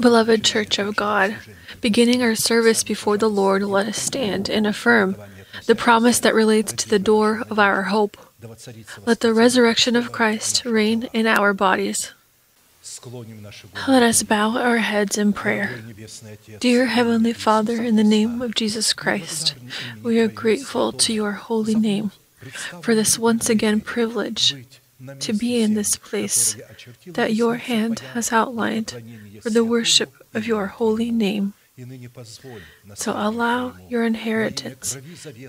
Beloved Church of God, beginning our service before the Lord, let us stand and affirm the promise that relates to the door of our hope. Let the resurrection of Christ reign in our bodies. Let us bow our heads in prayer. Dear Heavenly Father, in the name of Jesus Christ, we are grateful to your holy name for this once again privilege to be in this place that your hand has outlined for the worship of your holy name. So allow your inheritance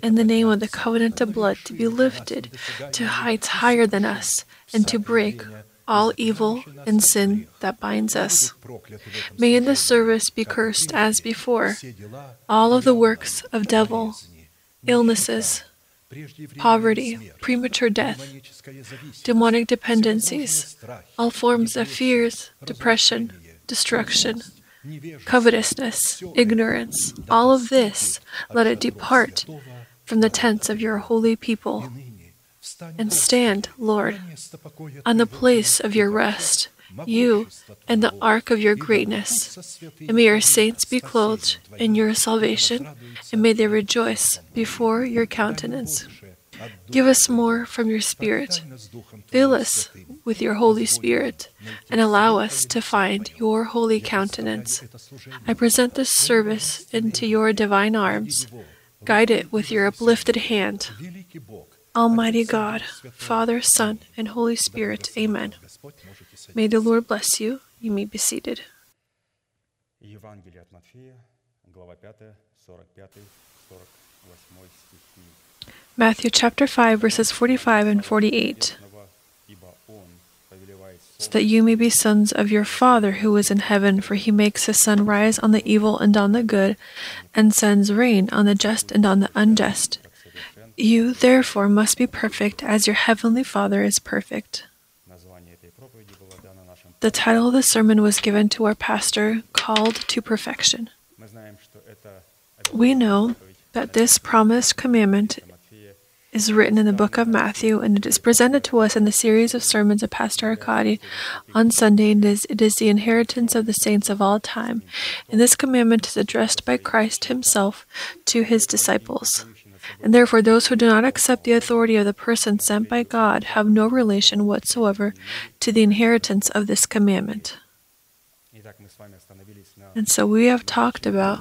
in the name of the covenant of blood to be lifted to heights higher than us and to break all evil and sin that binds us. May in this service be cursed as before all of the works of devil, illnesses, poverty, premature death, demonic dependencies, all forms of fears, depression, destruction, covetousness, ignorance, all of this, let it depart from the tents of your holy people. And stand, Lord, on the place of your rest, you and the ark of your greatness. And may your saints be clothed in your salvation, and may they rejoice before your countenance. Give us more from your Spirit. Fill us with your Holy Spirit and allow us to find your holy countenance. I present this service into your divine arms. Guide it with your uplifted hand. Almighty God, Father, Son, and Holy Spirit. Amen. May the Lord bless you. You may be seated. Matthew chapter 5, verses 45 and 48. So that you may be sons of your Father who is in heaven, for he makes his sun rise on the evil and on the good, and sends rain on the just and on the unjust. You, therefore, must be perfect as your heavenly Father is perfect. The title of the sermon was given to our pastor, Called to Perfection. We know that this promised commandment is written in the book of Matthew and it is presented to us in the series of sermons of Pastor Arkady on Sunday and it is, it is the inheritance of the saints of all time. And this commandment is addressed by Christ himself to his disciples. And therefore, those who do not accept the authority of the person sent by God have no relation whatsoever to the inheritance of this commandment. And so we have talked about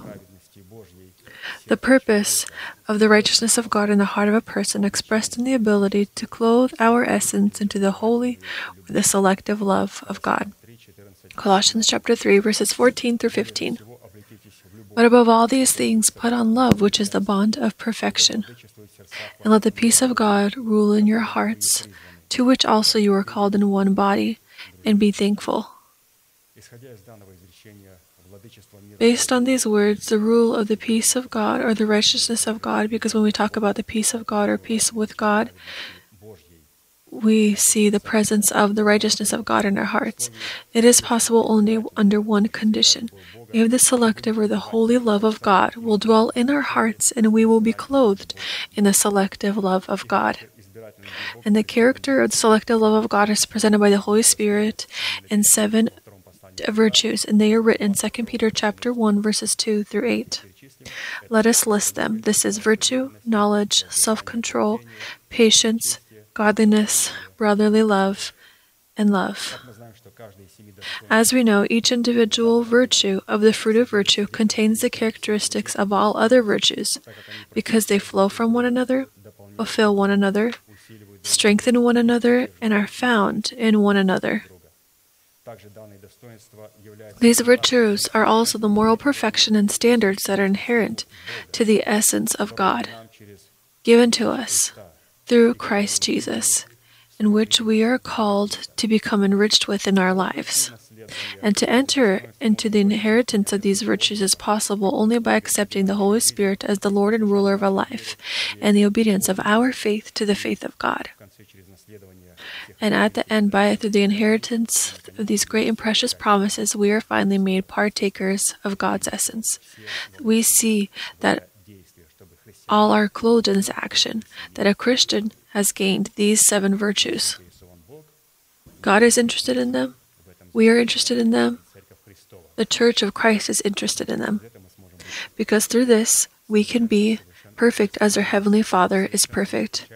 the purpose of the righteousness of God in the heart of a person expressed in the ability to clothe our essence into the holy with the selective love of God. Colossians chapter 3 verses 14 through 15. But above all these things, put on love, which is the bond of perfection. And let the peace of God rule in your hearts, to which also you are called in one body, and be thankful. Based on these words, the rule of the peace of God or the righteousness of God, because when we talk about the peace of God or peace with God, we see the presence of the righteousness of God in our hearts. It is possible only under one condition if the selective or the holy love of God will dwell in our hearts and we will be clothed in the selective love of God. And the character of the selective love of God is presented by the Holy Spirit in seven virtues, and they are written in 2 Peter chapter 1 verses 2 through 8. Let us list them. This is virtue, knowledge, self-control, patience, godliness, brotherly love, and love. As we know, each individual virtue of the fruit of virtue contains the characteristics of all other virtues, because they flow from one another, fulfill one another, strengthen one another, and are found in one another. These virtues are also the moral perfection and standards that are inherent to the essence of God, given to us through Christ Jesus, in which we are called to become enriched with in our lives. And to enter into the inheritance of these virtues is possible only by accepting the Holy Spirit as the Lord and ruler of our life and the obedience of our faith to the faith of God. And at the end, by through the inheritance of these great and precious promises, we are finally made partakers of God's essence. We see that all our this action that a Christian has gained these seven virtues. God is interested in them. We are interested in them. The Church of Christ is interested in them. Because through this, we can be perfect as our Heavenly Father is perfect.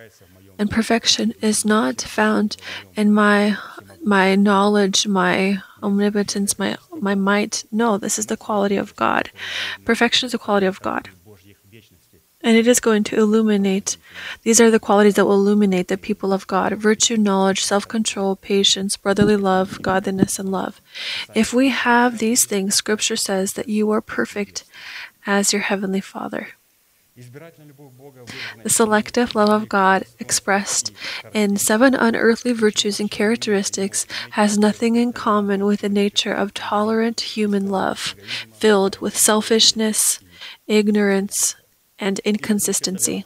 And perfection is not found in my my knowledge, my omnipotence, my my might. No, this is the quality of God. Perfection is the quality of God. And it is going to illuminate. These are the qualities that will illuminate the people of God virtue, knowledge, self control, patience, brotherly love, godliness, and love. If we have these things, Scripture says that you are perfect as your Heavenly Father. The selective love of God, expressed in seven unearthly virtues and characteristics, has nothing in common with the nature of tolerant human love, filled with selfishness, ignorance, and inconsistency.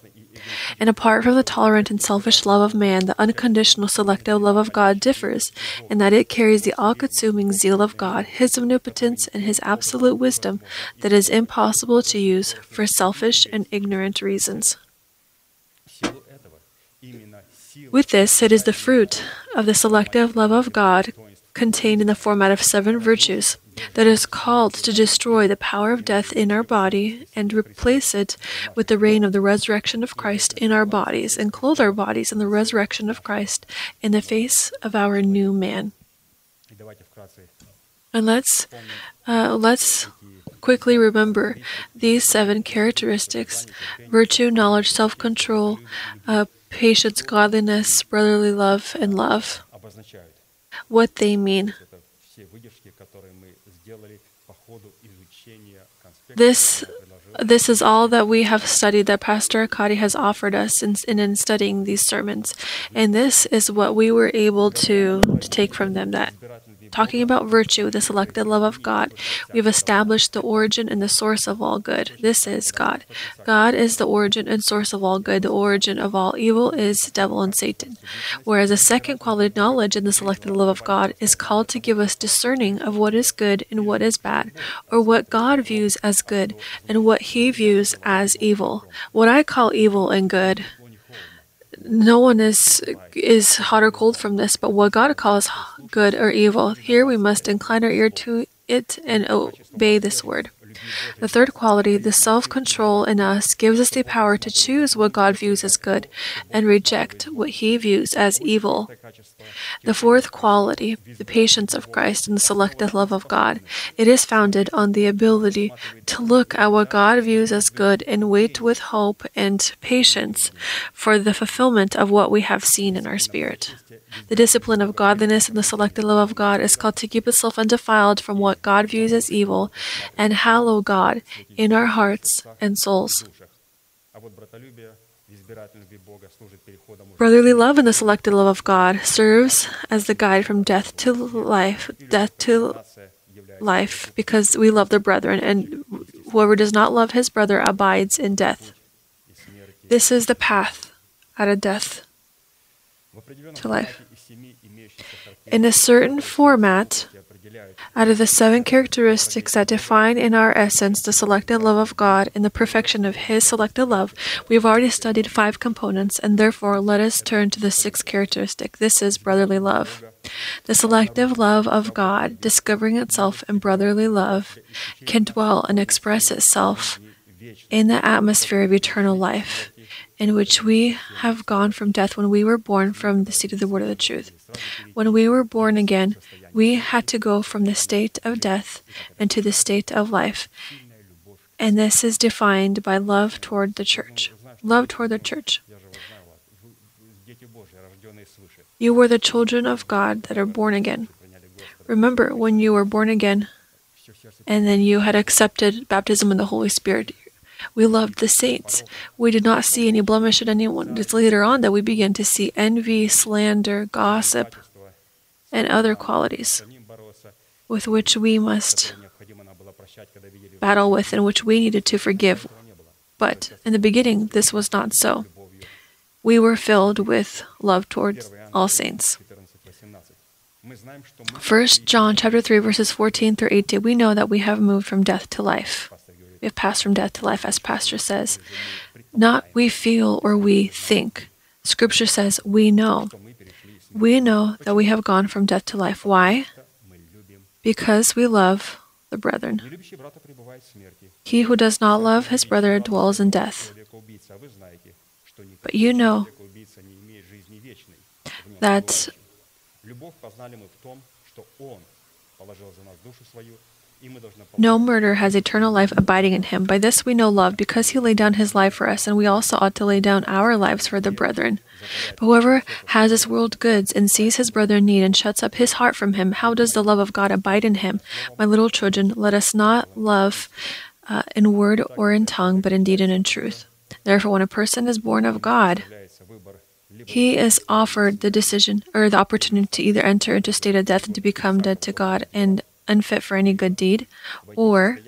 And apart from the tolerant and selfish love of man, the unconditional selective love of God differs in that it carries the all consuming zeal of God, His omnipotence, and His absolute wisdom that is impossible to use for selfish and ignorant reasons. With this, it is the fruit of the selective love of God contained in the format of seven virtues that is called to destroy the power of death in our body and replace it with the reign of the resurrection of Christ in our bodies and clothe our bodies in the resurrection of Christ in the face of our new man. And let's uh, let's quickly remember these seven characteristics: virtue, knowledge, self-control, uh, patience, godliness, brotherly love, and love. What they mean. This this is all that we have studied that Pastor Arkady has offered us in, in, in, studying these sermons. And this is what we were able to, to take from them that talking about virtue, the selected love of God, we've established the origin and the source of all good. This is God. God is the origin and source of all good. The origin of all evil is devil and Satan. Whereas the second quality, knowledge in the selected love of God, is called to give us discerning of what is good and what is bad, or what God views as good and what He views as evil. What I call evil and good no one is is hot or cold from this, but what God calls good or evil, here we must incline our ear to it and obey this word. The third quality, the self control in us, gives us the power to choose what God views as good and reject what he views as evil. The fourth quality, the patience of Christ and the selective love of God, it is founded on the ability to look at what God views as good and wait with hope and patience for the fulfillment of what we have seen in our spirit. The discipline of godliness and the selective love of God is called to keep itself undefiled from what God views as evil and hallow God in our hearts and souls. Brotherly love and the selected love of God serves as the guide from death to life, death to life, because we love the brethren, and whoever does not love his brother abides in death. This is the path out of death to life. In a certain format, out of the seven characteristics that define in our essence the selected love of God and the perfection of His selected love, we've already studied five components, and therefore let us turn to the sixth characteristic. This is brotherly love. The selective love of God, discovering itself in brotherly love, can dwell and express itself in the atmosphere of eternal life, in which we have gone from death when we were born from the seed of the word of the truth. When we were born again, we had to go from the state of death into the state of life. And this is defined by love toward the church. Love toward the church. You were the children of God that are born again. Remember when you were born again and then you had accepted baptism in the Holy Spirit, we loved the saints. We did not see any blemish in anyone. It's later on that we begin to see envy, slander, gossip, and other qualities with which we must battle with and which we needed to forgive. But in the beginning, this was not so. We were filled with love towards all saints. 1 John chapter 3 verses 14 through 18 we know that we have moved from death to life we have passed from death to life, as Pastor says. Not we feel or we think. Scripture says we know. We know that we have gone from death to life. Why? Because we love the brethren. He who does not love his brother dwells in death. But you know that no murder has eternal life abiding in him. By this we know love, because he laid down his life for us, and we also ought to lay down our lives for the brethren. But whoever has his world goods and sees his brother in need and shuts up his heart from him, how does the love of God abide in him? My little children, let us not love uh, in word or in tongue, but in deed and in truth. Therefore, when a person is born of God, he is offered the decision or the opportunity to either enter into a state of death and to become dead to God and unfit for any good deed, or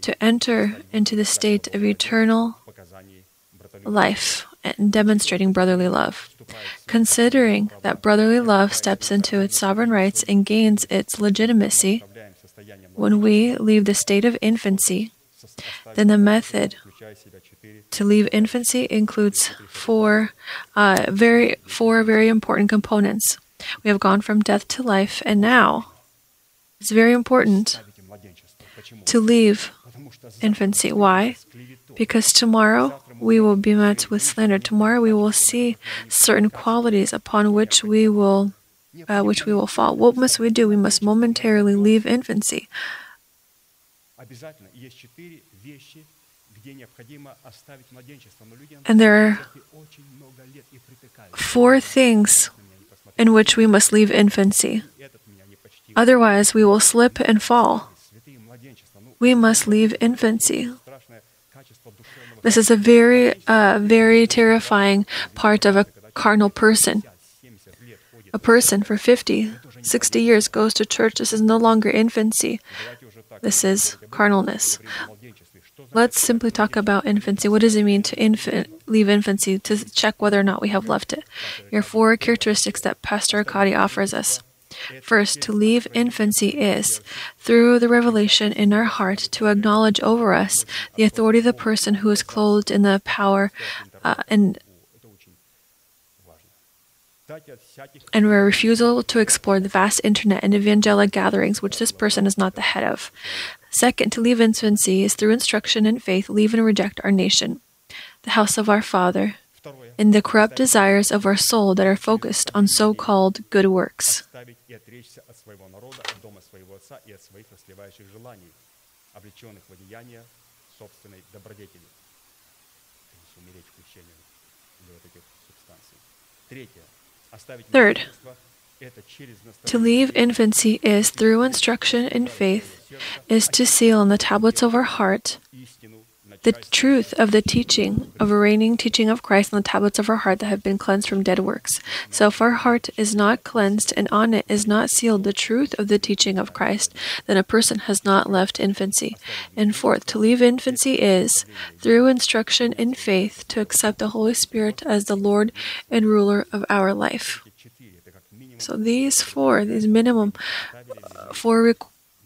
to enter into the state of eternal life and demonstrating brotherly love. Considering that brotherly love steps into its sovereign rights and gains its legitimacy when we leave the state of infancy, then the method to leave infancy includes four uh, very four very important components. We have gone from death to life, and now it's very important to leave infancy. Why? Because tomorrow we will be met with slander. Tomorrow we will see certain qualities upon which we will, uh, which we will fall. What must we do? We must momentarily leave infancy. And there are four things in which we must leave infancy. Otherwise, we will slip and fall. We must leave infancy. This is a very, uh, very terrifying part of a carnal person. A person for 50, 60 years goes to church. This is no longer infancy. This is carnalness. Let's simply talk about infancy. What does it mean to infant, leave infancy to check whether or not we have left it? Here are four characteristics that Pastor Arkady offers us. First, to leave infancy is, through the revelation in our heart, to acknowledge over us the authority of the person who is clothed in the power uh, and and a refusal to explore the vast internet and evangelic gatherings which this person is not the head of. Second, to leave infancy is through instruction and faith, leave and reject our nation, the house of our Father, in the corrupt desires of our soul that are focused on so called good works. Third, to leave infancy is, through instruction in faith, is to seal on the tablets of our heart the truth of the teaching of a reigning teaching of Christ on the tablets of our heart that have been cleansed from dead works. So if our heart is not cleansed and on it is not sealed the truth of the teaching of Christ, then a person has not left infancy. And fourth, to leave infancy is, through instruction in faith, to accept the Holy Spirit as the Lord and ruler of our life. So these four, these minimum uh, four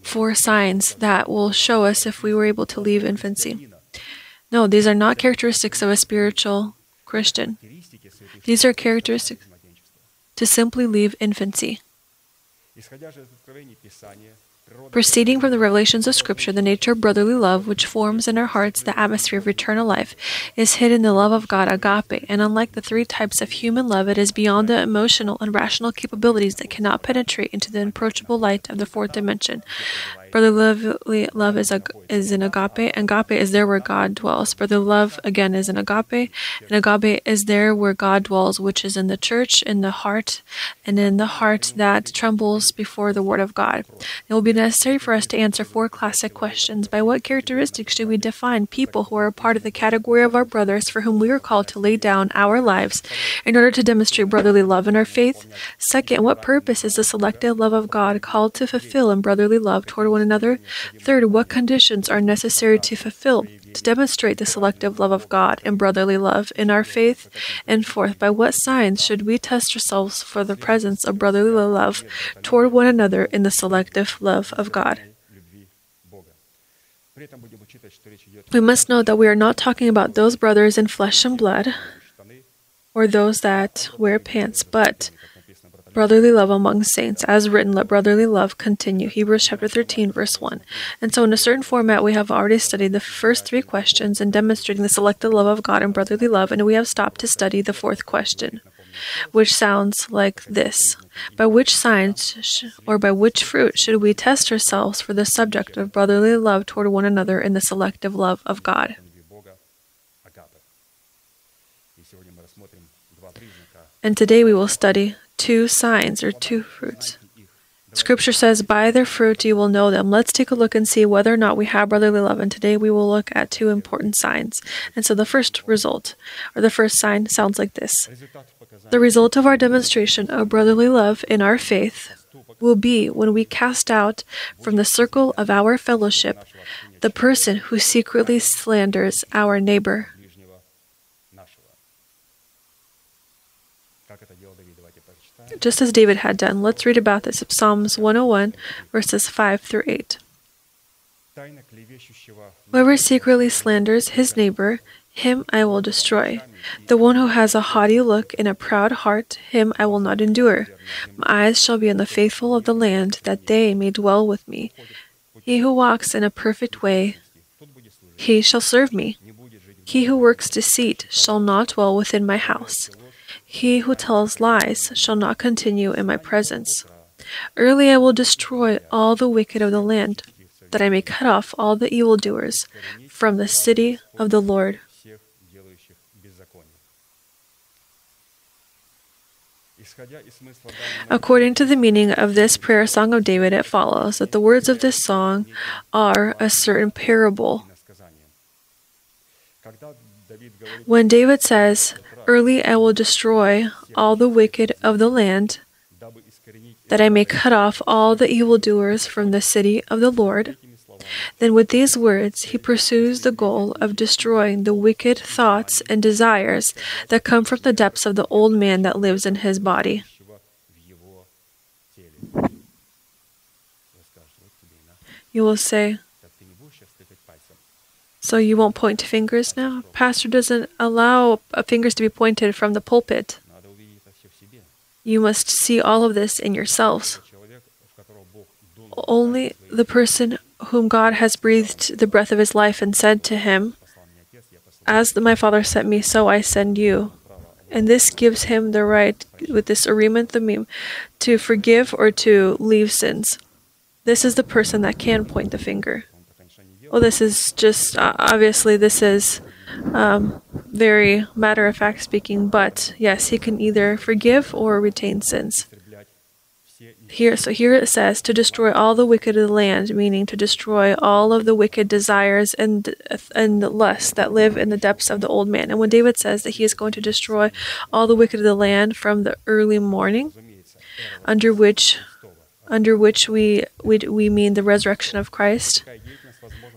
four signs that will show us if we were able to leave infancy. No, these are not characteristics of a spiritual Christian. These are characteristics to simply leave infancy. Proceeding from the revelations of Scripture, the nature of brotherly love, which forms in our hearts the atmosphere of eternal life, is hid in the love of God, agape, and unlike the three types of human love, it is beyond the emotional and rational capabilities that cannot penetrate into the unapproachable light of the fourth dimension. Brotherly love is, ag- is in agape, and agape is there where God dwells. Brotherly love, again, is in agape, and agape is there where God dwells, which is in the church, in the heart, and in the heart that trembles before the Word of God. It will be necessary for us to answer four classic questions. By what characteristics do we define people who are a part of the category of our brothers for whom we are called to lay down our lives in order to demonstrate brotherly love in our faith? Second, what purpose is the selective love of God called to fulfill in brotherly love toward one another? Third, what conditions are necessary to fulfill to demonstrate the selective love of God and brotherly love in our faith? And fourth, by what signs should we test ourselves for the presence of brotherly love toward one another in the selective love of God? We must know that we are not talking about those brothers in flesh and blood or those that wear pants, but brotherly love among saints, as written, let brotherly love continue. Hebrews chapter 13, verse 1. And so, in a certain format, we have already studied the first three questions in demonstrating the selective love of God and brotherly love, and we have stopped to study the fourth question, which sounds like this By which signs sh- or by which fruit should we test ourselves for the subject of brotherly love toward one another in the selective love of God? And today we will study two signs or two fruits. Scripture says, By their fruit you will know them. Let's take a look and see whether or not we have brotherly love. And today we will look at two important signs. And so the first result, or the first sign, sounds like this The result of our demonstration of brotherly love in our faith will be when we cast out from the circle of our fellowship the person who secretly slanders our neighbor. just as David had done. Let's read about this Psalms 101, verses 5 through 8. Whoever secretly slanders his neighbor, him I will destroy. The one who has a haughty look and a proud heart, him I will not endure. My eyes shall be on the faithful of the land, that they may dwell with me. He who walks in a perfect way, he shall serve me. He who works deceit shall not dwell within my house. He who tells lies shall not continue in my presence. Early I will destroy all the wicked of the land, that I may cut off all the evildoers from the city of the Lord. According to the meaning of this prayer song of David, it follows that the words of this song are a certain parable. When David says, Early I will destroy all the wicked of the land, that I may cut off all the evildoers from the city of the Lord. Then, with these words, he pursues the goal of destroying the wicked thoughts and desires that come from the depths of the old man that lives in his body. You will say, so you won't point fingers now? Pastor doesn't allow fingers to be pointed from the pulpit. You must see all of this in yourselves. Only the person whom God has breathed the breath of his life and said to him, As my Father sent me, so I send you. And this gives him the right, with this agreement, the meme, to forgive or to leave sins. This is the person that can point the finger well, this is just uh, obviously this is um, very matter of fact speaking, but yes, he can either forgive or retain sins. Here, so here it says to destroy all the wicked of the land, meaning to destroy all of the wicked desires and and lusts that live in the depths of the old man. And when David says that he is going to destroy all the wicked of the land from the early morning, under which under which we we, we mean the resurrection of Christ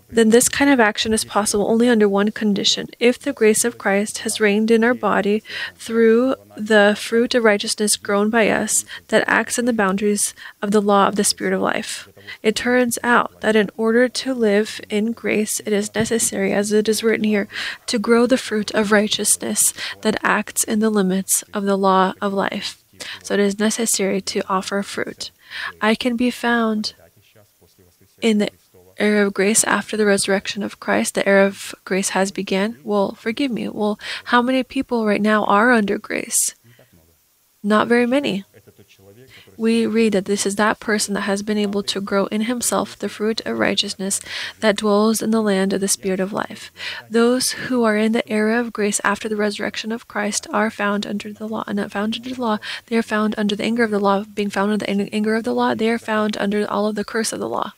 then this kind of action is possible only under one condition if the grace of Christ has reigned in our body through the fruit of righteousness grown by us that acts in the boundaries of the law of the Spirit of life. It turns out that in order to live in grace, it is necessary, as it is written here, to grow the fruit of righteousness that acts in the limits of the law of life. So it is necessary to offer fruit. I can be found in the era of grace after the resurrection of Christ, the era of grace has began. Well, forgive me. Well, how many people right now are under grace? Not very many. We read that this is that person that has been able to grow in himself the fruit of righteousness that dwells in the land of the Spirit of life. Those who are in the era of grace after the resurrection of Christ are found under the law. And not found under the law, they are found under the anger of the law. Being found under the anger of the law, they are found under all of the curse of the law.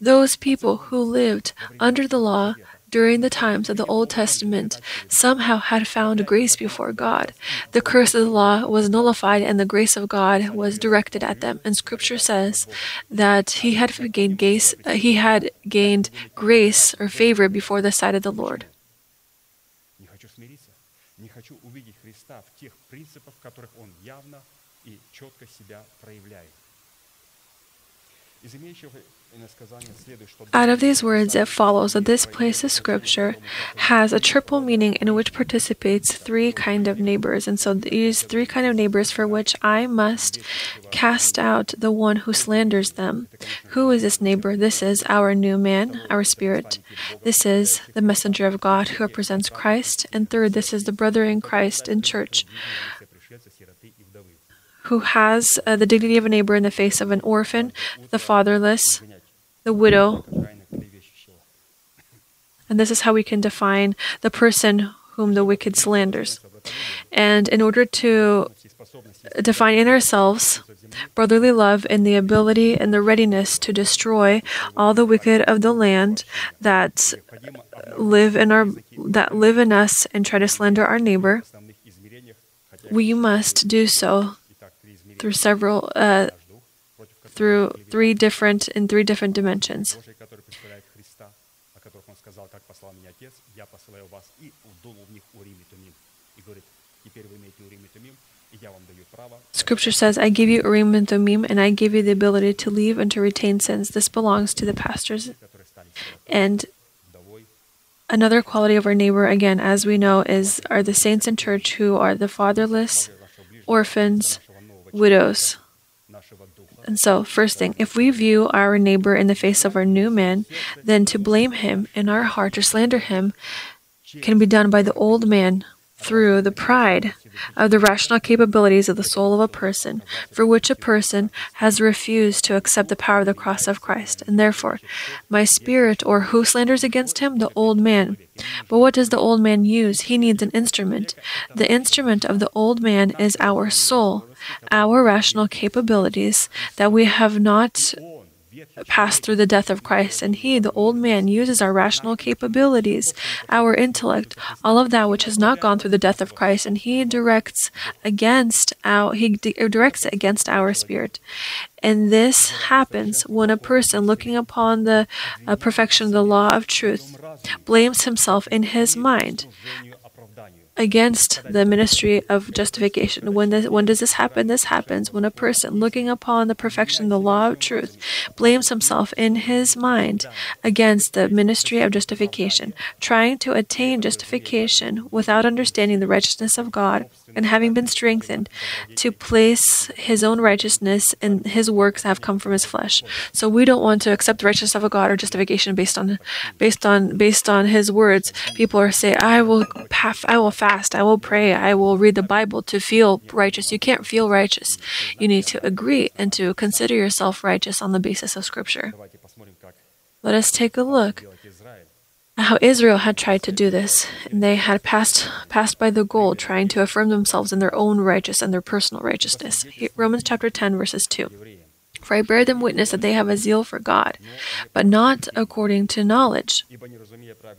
Those people who lived under the law during the times of the Old Testament somehow had found grace before God. The curse of the law was nullified and the grace of God was directed at them. And scripture says that he had gained grace, he had gained grace or favor before the sight of the Lord. Out of these words, it follows that this place of Scripture has a triple meaning in which participates three kind of neighbors, and so these three kind of neighbors for which I must cast out the one who slanders them. Who is this neighbor? This is our new man, our spirit. This is the messenger of God who represents Christ, and third, this is the brother in Christ in church who has uh, the dignity of a neighbor in the face of an orphan, the fatherless, the widow. And this is how we can define the person whom the wicked slanders. And in order to define in ourselves brotherly love and the ability and the readiness to destroy all the wicked of the land that live in our that live in us and try to slander our neighbor we must do so through several uh, through three different in three different dimensions. Scripture says, I give you Urim and Thummim, and I give you the ability to leave and to retain sins. This belongs to the pastors. And another quality of our neighbor, again, as we know, is are the saints in church who are the fatherless, orphans, widows. And so, first thing, if we view our neighbor in the face of our new man, then to blame him in our heart or slander him can be done by the old man through the pride of the rational capabilities of the soul of a person, for which a person has refused to accept the power of the cross of Christ. And therefore, my spirit, or who slanders against him? The old man. But what does the old man use? He needs an instrument. The instrument of the old man is our soul our rational capabilities that we have not passed through the death of Christ, and he, the old man, uses our rational capabilities, our intellect, all of that which has not gone through the death of Christ, and he directs against our he directs it against our spirit. And this happens when a person looking upon the uh, perfection of the law of truth blames himself in his mind against the ministry of justification. When, this, when does this happen? This happens when a person, looking upon the perfection of the law of truth, blames himself in his mind against the ministry of justification, trying to attain justification without understanding the righteousness of God and having been strengthened to place his own righteousness and his works that have come from his flesh. So we don't want to accept the righteousness of a God or justification based on based on based on his words. People are say, I will paf- I will fast, fast. I will pray. I will read the Bible to feel righteous. You can't feel righteous. You need to agree and to consider yourself righteous on the basis of Scripture. Let us take a look at how Israel had tried to do this, and they had passed passed by the goal, trying to affirm themselves in their own righteousness and their personal righteousness. Romans chapter 10, verses 2. For I bear them witness that they have a zeal for God, but not according to knowledge.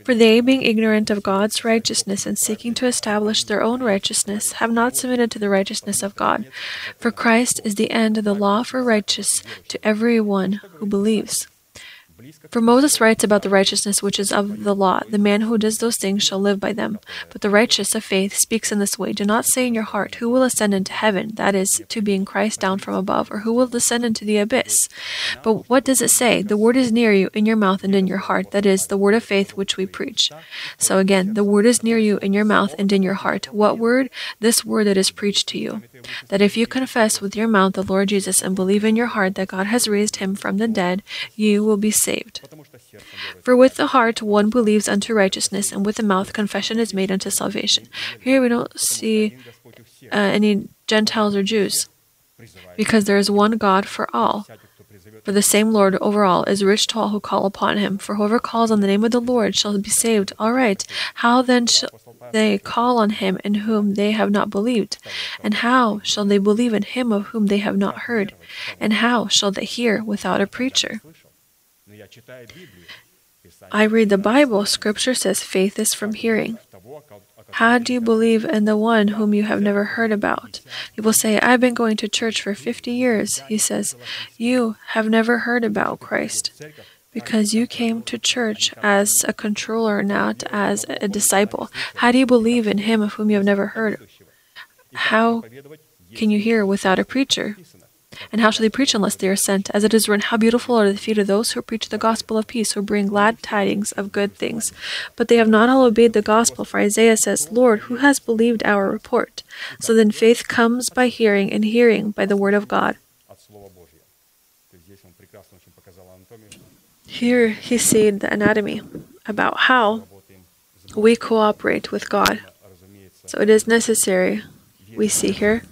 For they, being ignorant of God's righteousness and seeking to establish their own righteousness, have not submitted to the righteousness of God. For Christ is the end of the law for righteous to every one who believes. For Moses writes about the righteousness which is of the law the man who does those things shall live by them. But the righteous of faith speaks in this way Do not say in your heart, Who will ascend into heaven, that is, to being Christ down from above, or who will descend into the abyss? But what does it say? The word is near you, in your mouth and in your heart, that is, the word of faith which we preach. So again, the word is near you, in your mouth and in your heart. What word? This word that is preached to you that if you confess with your mouth the Lord Jesus and believe in your heart that God has raised him from the dead, you will be saved. For with the heart one believes unto righteousness, and with the mouth confession is made unto salvation. Here we don't see uh, any Gentiles or Jews, because there is one God for all. For the same Lord over all is rich to all who call upon him. For whoever calls on the name of the Lord shall be saved. All right. How then shall they call on him in whom they have not believed? And how shall they believe in him of whom they have not heard? And how shall they hear without a preacher? I read the Bible, scripture says faith is from hearing. How do you believe in the one whom you have never heard about? People say, I've been going to church for 50 years. He says, You have never heard about Christ because you came to church as a controller, not as a disciple. How do you believe in him of whom you have never heard? How can you hear without a preacher? And how shall they preach unless they are sent? As it is written, How beautiful are the feet of those who preach the gospel of peace, who bring glad tidings of good things. But they have not all obeyed the gospel, for Isaiah says, Lord, who has believed our report? So then faith comes by hearing, and hearing by the word of God. Here he said the anatomy about how we cooperate with God. So it is necessary, we see here,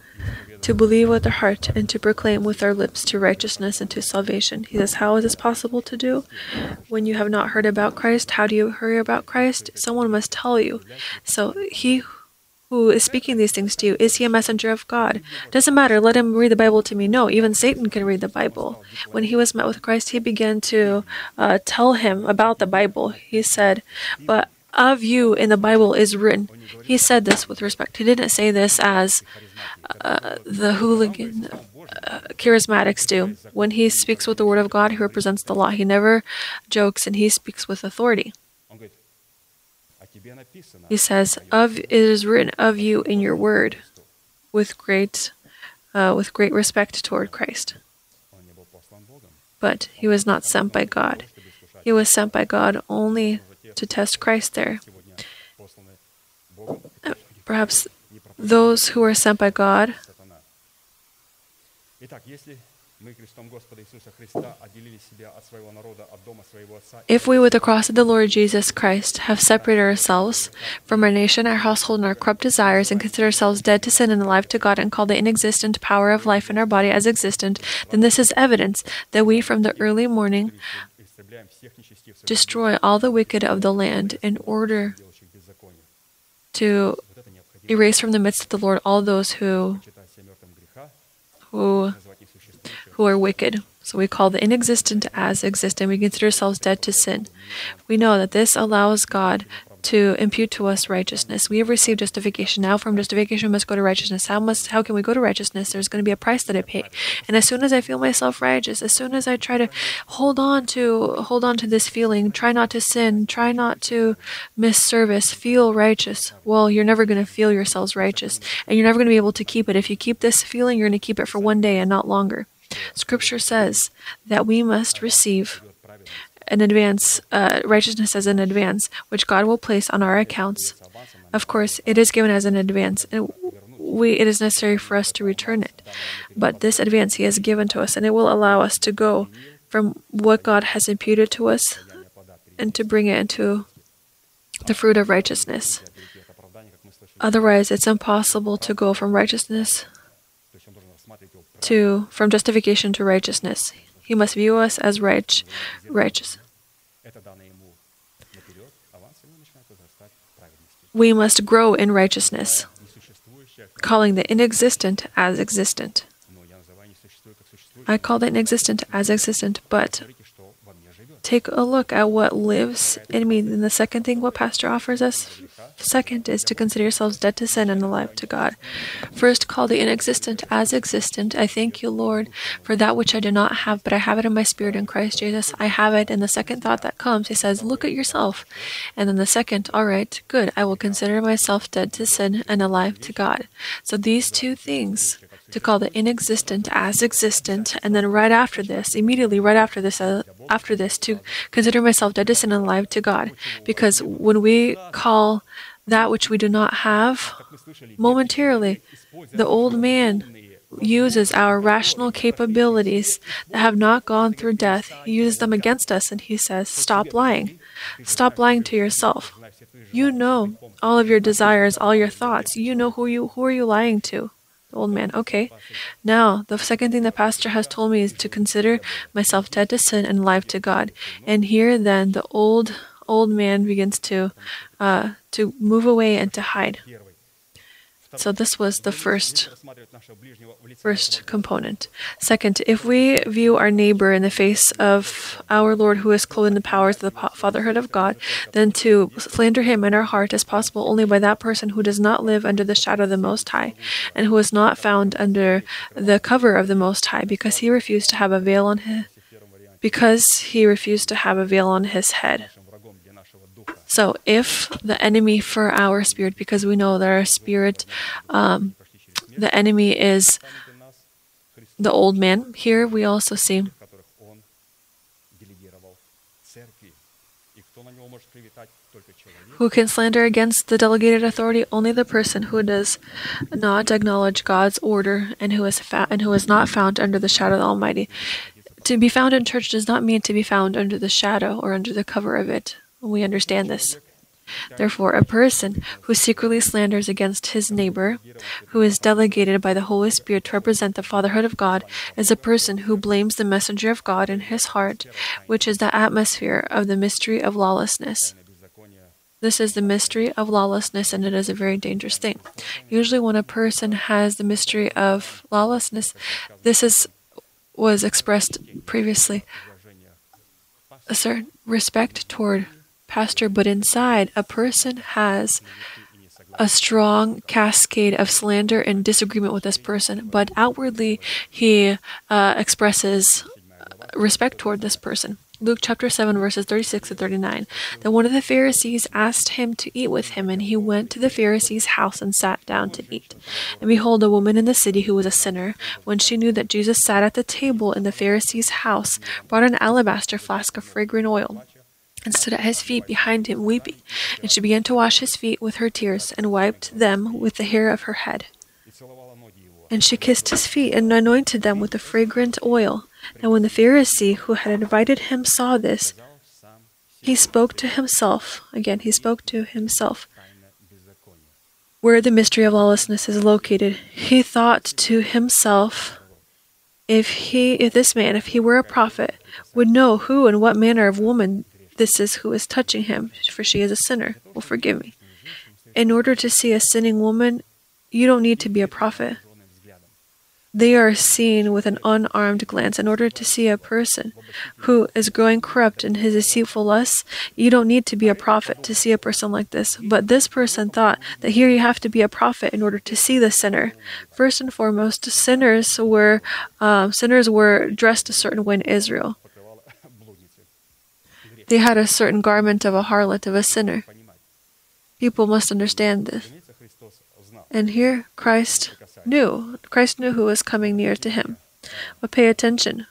to believe with our heart and to proclaim with our lips to righteousness and to salvation. He says, How is this possible to do when you have not heard about Christ? How do you hear about Christ? Someone must tell you. So he who is speaking these things to you, is he a messenger of God? Doesn't matter, let him read the Bible to me. No, even Satan can read the Bible. When he was met with Christ, he began to uh, tell him about the Bible. He said, But of you in the Bible is written. He said this with respect. He didn't say this as uh, the hooligan uh, charismatics do. When he speaks with the word of God, he represents the law. He never jokes and he speaks with authority. He says, "Of it is written of you in your word, with great, uh, with great respect toward Christ." But he was not sent by God. He was sent by God only to test Christ there. Perhaps those who were sent by God if we, with the cross of the Lord Jesus Christ, have separated ourselves from our nation, our household, and our corrupt desires, and consider ourselves dead to sin and alive to God, and call the inexistent power of life in our body as existent, then this is evidence that we, from the early morning, destroy all the wicked of the land in order to erase from the midst of the Lord all those who who who are wicked. So we call the inexistent as existent. We consider ourselves dead to sin. We know that this allows God to impute to us righteousness. We have received justification. Now from justification we must go to righteousness. How must how can we go to righteousness? There's going to be a price that I pay. And as soon as I feel myself righteous, as soon as I try to hold on to hold on to this feeling, try not to sin, try not to miss service, feel righteous. Well, you're never going to feel yourselves righteous, and you're never going to be able to keep it. If you keep this feeling, you're going to keep it for one day and not longer. Scripture says that we must receive an advance, uh, righteousness as an advance, which God will place on our accounts. Of course, it is given as an advance, and we, it is necessary for us to return it. But this advance He has given to us, and it will allow us to go from what God has imputed to us and to bring it into the fruit of righteousness. Otherwise, it's impossible to go from righteousness to from justification to righteousness. He must view us as right, righteous. We must grow in righteousness, calling the inexistent as existent. I call the inexistent as existent, but take a look at what lives in me. And the second thing what Pastor offers us, second, is to consider yourselves dead to sin and alive to God. First, call the inexistent as existent. I thank you, Lord, for that which I do not have, but I have it in my spirit in Christ Jesus. I have it. And the second thought that comes, he says, look at yourself. And then the second, all right, good. I will consider myself dead to sin and alive to God. So these two things to call the inexistent as existent, and then right after this, immediately right after this, uh, after this, to consider myself dead to sin and alive to God, because when we call that which we do not have, momentarily, the old man uses our rational capabilities that have not gone through death. He uses them against us, and he says, "Stop lying. Stop lying to yourself. You know all of your desires, all your thoughts. You know who you who are you lying to." Old man. Okay. Now, the second thing the pastor has told me is to consider myself dead to sin and alive to God. And here, then, the old old man begins to uh, to move away and to hide. So this was the first first component. Second, if we view our neighbor in the face of our Lord who is clothed in the powers of the fatherhood of God, then to slander him in our heart is possible only by that person who does not live under the shadow of the Most High and who is not found under the cover of the Most High because he refused to have a veil on his because he refused to have a veil on his head. So if the enemy for our spirit, because we know that our spirit, um, the enemy is the old man, here we also see. Who can slander against the delegated authority? Only the person who does not acknowledge God's order and who is fa- and who is not found under the shadow of the Almighty. To be found in church does not mean to be found under the shadow or under the cover of it. We understand this. Therefore, a person who secretly slanders against his neighbor, who is delegated by the Holy Spirit to represent the fatherhood of God, is a person who blames the messenger of God in his heart, which is the atmosphere of the mystery of lawlessness. This is the mystery of lawlessness, and it is a very dangerous thing. Usually, when a person has the mystery of lawlessness, this is was expressed previously a certain respect toward but inside, a person has a strong cascade of slander and disagreement with this person, but outwardly he uh, expresses uh, respect toward this person. Luke chapter 7, verses 36 to 39. Then one of the Pharisees asked him to eat with him, and he went to the Pharisee's house and sat down to eat. And behold, a woman in the city who was a sinner, when she knew that Jesus sat at the table in the Pharisee's house, brought an alabaster flask of fragrant oil and stood at his feet behind him, weeping. And she began to wash his feet with her tears, and wiped them with the hair of her head. And she kissed his feet, and anointed them with the fragrant oil. And when the Pharisee who had invited him saw this, he spoke to himself. Again, he spoke to himself. Where the mystery of lawlessness is located, he thought to himself, if he, if this man, if he were a prophet, would know who and what manner of woman this is who is touching him, for she is a sinner. Well, forgive me. In order to see a sinning woman, you don't need to be a prophet. They are seen with an unarmed glance. In order to see a person who is growing corrupt in his deceitful lusts, you don't need to be a prophet to see a person like this. But this person thought that here you have to be a prophet in order to see the sinner. First and foremost, sinners were um, sinners were dressed a certain way in Israel. They had a certain garment of a harlot, of a sinner. People must understand this. And here Christ knew. Christ knew who was coming near to him. But pay attention.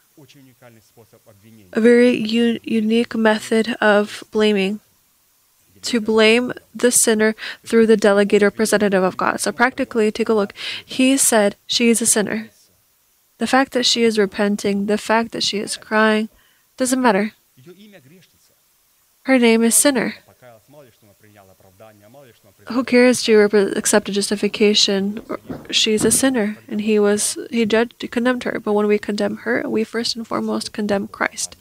A very un- unique method of blaming to blame the sinner through the delegate representative of God. So, practically, take a look. He said, She is a sinner. The fact that she is repenting, the fact that she is crying, doesn't matter. Her name is Sinner. Who cares? She accepted justification. She's a sinner, and he was he judged condemned her. But when we condemn her, we first and foremost condemn Christ.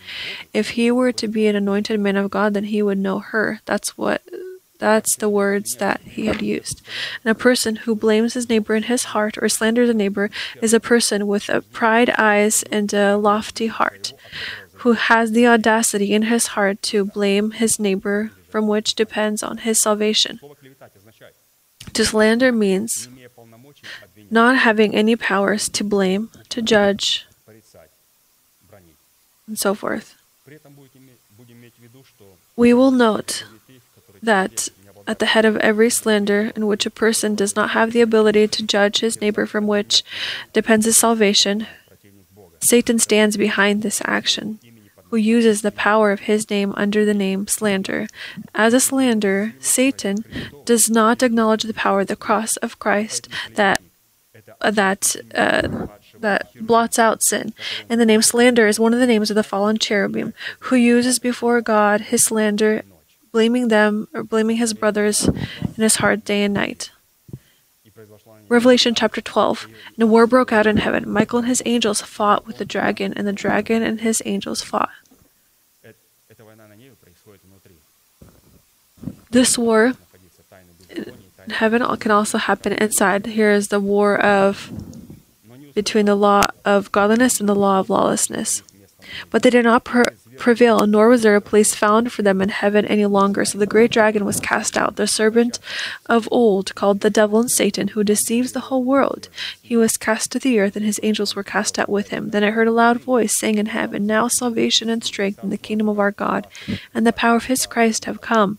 If he were to be an anointed man of God, then he would know her. That's what that's the words that he had used. And a person who blames his neighbor in his heart or slanders a neighbor is a person with a pride eyes and a lofty heart who has the audacity in his heart to blame his neighbor, from which depends on his salvation. To slander means not having any powers to blame, to judge, and so forth. We will note that at the head of every slander in which a person does not have the ability to judge his neighbor, from which depends his salvation, Satan stands behind this action who uses the power of his name under the name slander. As a slanderer, Satan does not acknowledge the power of the cross of Christ that uh, that uh, that blots out sin. And the name slander is one of the names of the fallen cherubim, who uses before God his slander, blaming them or blaming his brothers in his heart day and night. Revelation chapter 12. And a war broke out in heaven. Michael and his angels fought with the dragon, and the dragon and his angels fought. This war heaven can also happen inside. Here is the war of between the law of godliness and the law of lawlessness. But they did not prevail, nor was there a place found for them in heaven any longer. So the great dragon was cast out, the serpent of old, called the devil and Satan, who deceives the whole world. He was cast to the earth, and his angels were cast out with him. Then I heard a loud voice saying in heaven, Now salvation and strength and the kingdom of our God and the power of his Christ have come.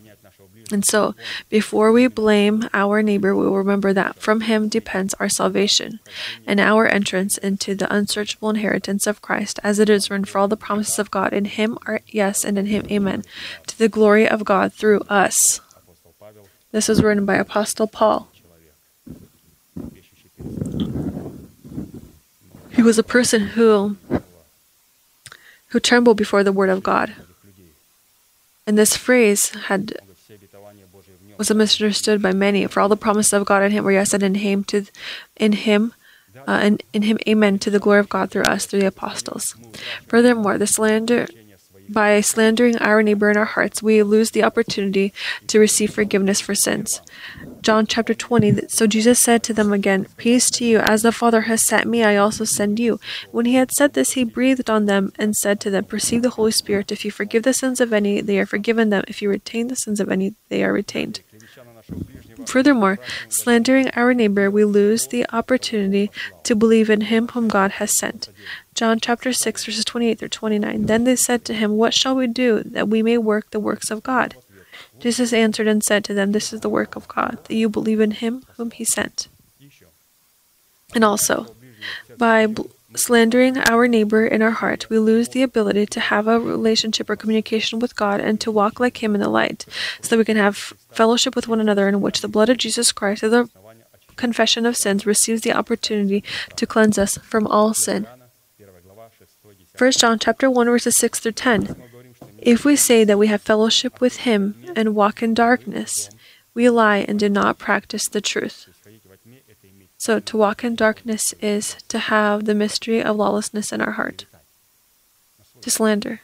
And so, before we blame our neighbor, we will remember that from him depends our salvation and our entrance into the unsearchable inheritance of Christ, as it is written, For all the promises of God in him are yes, and in him amen, to the glory of God through us. This was written by Apostle Paul. He was a person who who trembled before the word of God. And this phrase had was misunderstood by many. For all the promises of God in Him were yes, and in Him to, in Him, uh, and in Him, Amen to the glory of God through us, through the apostles. Furthermore, the slander. By slandering our neighbor in our hearts, we lose the opportunity to receive forgiveness for sins. John chapter 20. So Jesus said to them again, Peace to you. As the Father has sent me, I also send you. When he had said this, he breathed on them and said to them, Receive the Holy Spirit. If you forgive the sins of any, they are forgiven them. If you retain the sins of any, they are retained. Furthermore, slandering our neighbor, we lose the opportunity to believe in him whom God has sent. John chapter 6, verses 28 through 29. Then they said to him, What shall we do that we may work the works of God? Jesus answered and said to them, This is the work of God, that you believe in him whom he sent. And also, by bl- slandering our neighbor in our heart, we lose the ability to have a relationship or communication with God and to walk like Him in the light, so that we can have fellowship with one another, in which the blood of Jesus Christ, the confession of sins, receives the opportunity to cleanse us from all sin. 1 John chapter 1 verses 6 through 10. If we say that we have fellowship with him and walk in darkness, we lie and do not practice the truth. So, to walk in darkness is to have the mystery of lawlessness in our heart, to slander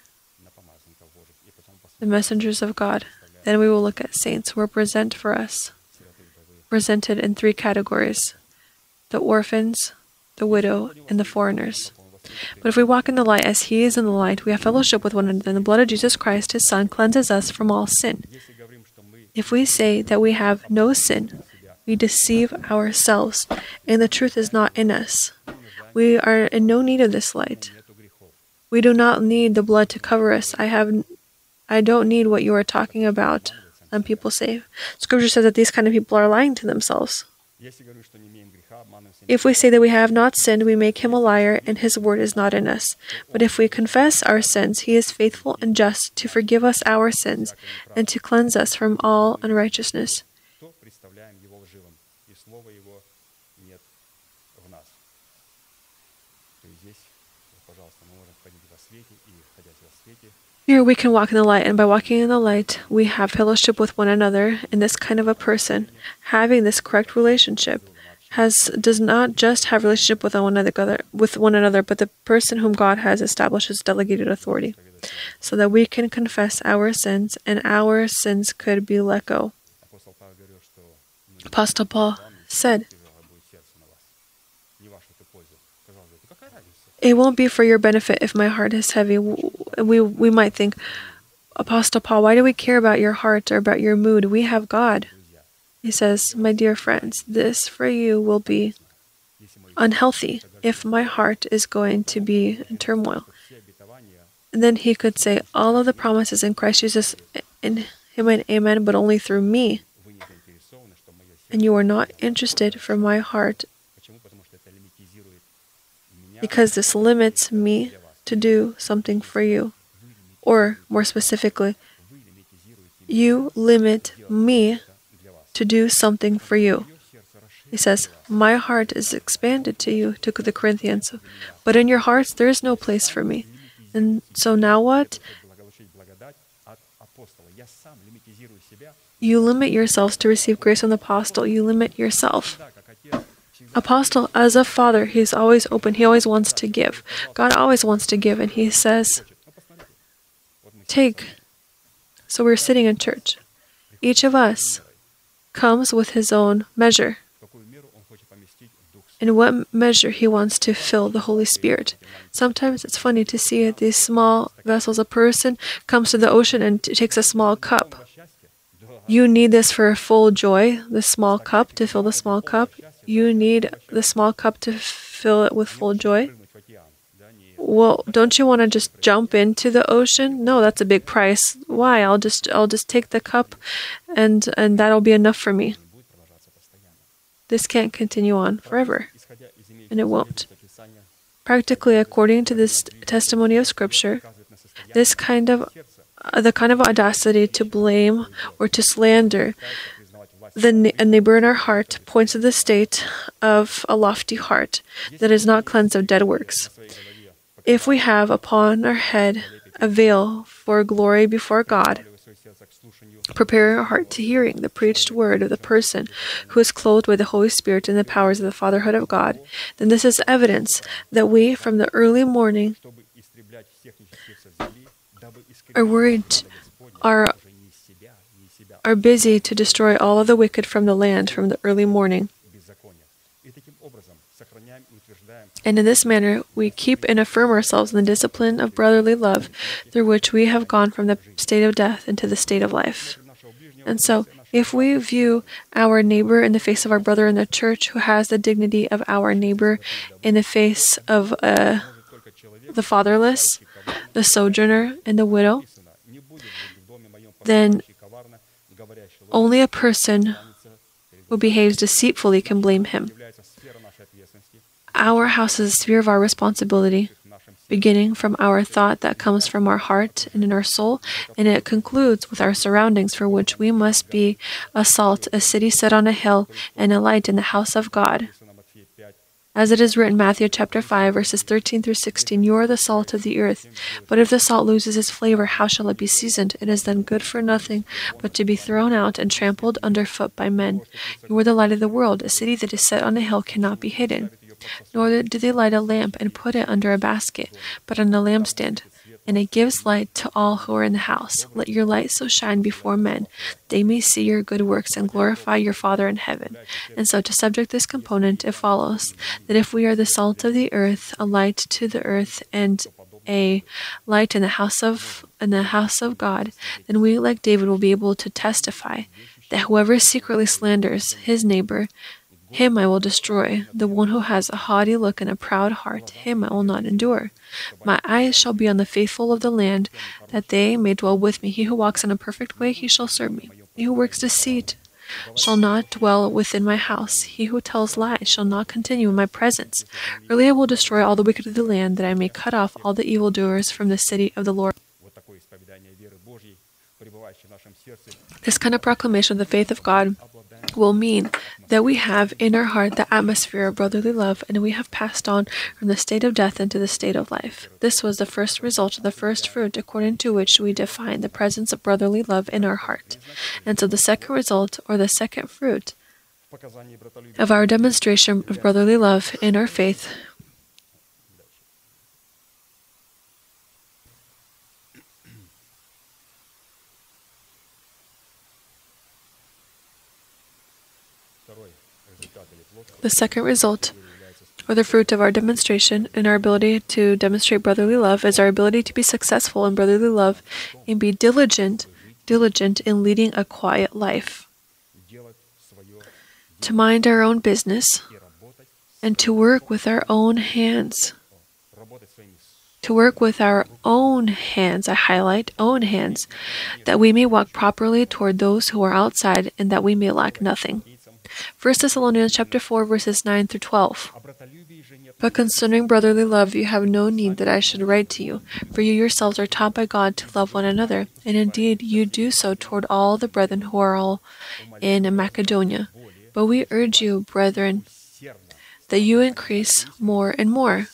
the messengers of God. Then we will look at saints who represent for us, presented in three categories the orphans, the widow, and the foreigners. But if we walk in the light as He is in the light, we have fellowship with one another, and the blood of Jesus Christ, His Son, cleanses us from all sin. If we say that we have no sin, we deceive ourselves, and the truth is not in us. We are in no need of this light. We do not need the blood to cover us. I have, I don't need what you are talking about. And people say, Scripture says that these kind of people are lying to themselves. If we say that we have not sinned, we make him a liar, and his word is not in us. But if we confess our sins, he is faithful and just to forgive us our sins and to cleanse us from all unrighteousness. Here we can walk in the light, and by walking in the light, we have fellowship with one another, and this kind of a person having this correct relationship has does not just have relationship with one another with one another, but the person whom God has established as delegated authority, so that we can confess our sins and our sins could be let go. Apostle Paul said It won't be for your benefit if my heart is heavy. We, we might think, Apostle Paul, why do we care about your heart or about your mood? We have God. He says, My dear friends, this for you will be unhealthy if my heart is going to be in turmoil. And then he could say, All of the promises in Christ Jesus, in Him and Amen, but only through me. And you are not interested for my heart because this limits me to do something for you. Or, more specifically, you limit me to do something for you. He says, My heart is expanded to you, to the Corinthians, but in your hearts there is no place for me. And so now what? You limit yourselves to receive grace from the apostle, you limit yourself apostle as a father he's always open. He always wants to give. God always wants to give and he says take. So we're sitting in church. Each of us comes with his own measure. In what measure he wants to fill the holy spirit. Sometimes it's funny to see these small vessels. A person comes to the ocean and takes a small cup. You need this for a full joy the small cup to fill the small cup you need the small cup to fill it with full joy? Well, don't you want to just jump into the ocean? No, that's a big price. Why? I'll just I'll just take the cup and and that'll be enough for me. This can't continue on forever. And it won't. Practically according to this testimony of scripture, this kind of uh, the kind of audacity to blame or to slander the, a neighbor in our heart points to the state of a lofty heart that is not cleansed of dead works. If we have upon our head a veil for glory before God, prepare our heart to hearing the preached word of the person who is clothed with the Holy Spirit and the powers of the fatherhood of God, then this is evidence that we, from the early morning, are worried, are are busy to destroy all of the wicked from the land from the early morning. And in this manner, we keep and affirm ourselves in the discipline of brotherly love through which we have gone from the state of death into the state of life. And so, if we view our neighbor in the face of our brother in the church who has the dignity of our neighbor in the face of uh, the fatherless, the sojourner, and the widow, then only a person who behaves deceitfully can blame him. Our house is the sphere of our responsibility, beginning from our thought that comes from our heart and in our soul, and it concludes with our surroundings, for which we must be a salt, a city set on a hill, and a light in the house of God. As it is written, Matthew chapter 5, verses 13 through 16, You are the salt of the earth. But if the salt loses its flavor, how shall it be seasoned? It is then good for nothing, but to be thrown out and trampled underfoot by men. You are the light of the world. A city that is set on a hill cannot be hidden. Nor do they light a lamp and put it under a basket, but on a lampstand. And it gives light to all who are in the house. Let your light so shine before men, that they may see your good works and glorify your Father in heaven. And so, to subject this component, it follows that if we are the salt of the earth, a light to the earth, and a light in the house of in the house of God, then we, like David, will be able to testify that whoever secretly slanders his neighbor, him I will destroy, the one who has a haughty look and a proud heart, him I will not endure. My eyes shall be on the faithful of the land, that they may dwell with me. He who walks in a perfect way, he shall serve me. He who works deceit shall not dwell within my house. He who tells lies shall not continue in my presence. Really I will destroy all the wicked of the land, that I may cut off all the evildoers from the city of the Lord. This kind of proclamation of the faith of God will mean that we have in our heart the atmosphere of brotherly love and we have passed on from the state of death into the state of life. This was the first result of the first fruit according to which we define the presence of brotherly love in our heart. And so the second result or the second fruit of our demonstration of brotherly love in our faith The second result, or the fruit of our demonstration and our ability to demonstrate brotherly love, is our ability to be successful in brotherly love and be diligent, diligent in leading a quiet life, to mind our own business, and to work with our own hands. To work with our own hands, I highlight own hands, that we may walk properly toward those who are outside and that we may lack nothing. 1 Thessalonians chapter 4 verses 9 through 12. But concerning brotherly love, you have no need that I should write to you, for you yourselves are taught by God to love one another, and indeed you do so toward all the brethren who are all in Macedonia. But we urge you, brethren, that you increase more and more.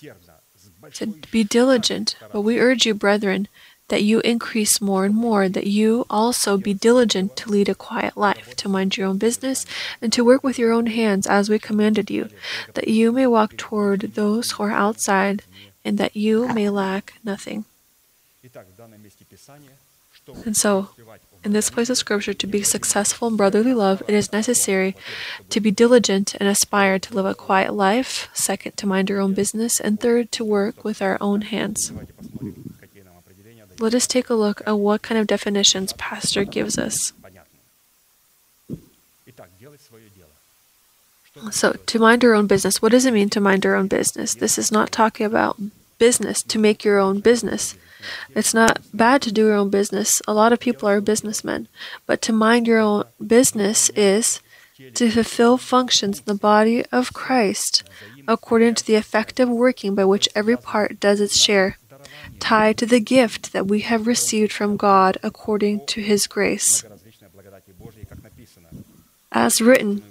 To be diligent, but we urge you, brethren, that you increase more and more, that you also be diligent to lead a quiet life, to mind your own business, and to work with your own hands as we commanded you, that you may walk toward those who are outside, and that you may lack nothing. And so, in this place of Scripture, to be successful in brotherly love, it is necessary to be diligent and aspire to live a quiet life, second, to mind your own business, and third, to work with our own hands let us take a look at what kind of definitions Pastor gives us. So, to mind your own business, what does it mean to mind your own business? This is not talking about business, to make your own business. It's not bad to do your own business. A lot of people are businessmen. But to mind your own business is to fulfill functions in the body of Christ according to the effective working by which every part does its share tied to the gift that we have received from God according to His grace. As written,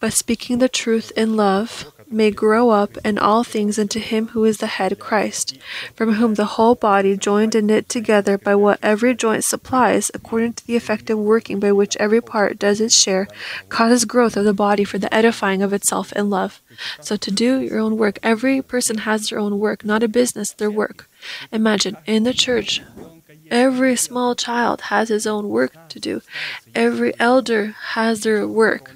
but speaking the truth in love, may grow up in all things into Him who is the head, Christ, from whom the whole body, joined and knit together by what every joint supplies, according to the effective working by which every part does its share, causes growth of the body for the edifying of itself in love. So to do your own work, every person has their own work, not a business, their work. Imagine in the church, every small child has his own work to do, every elder has their work.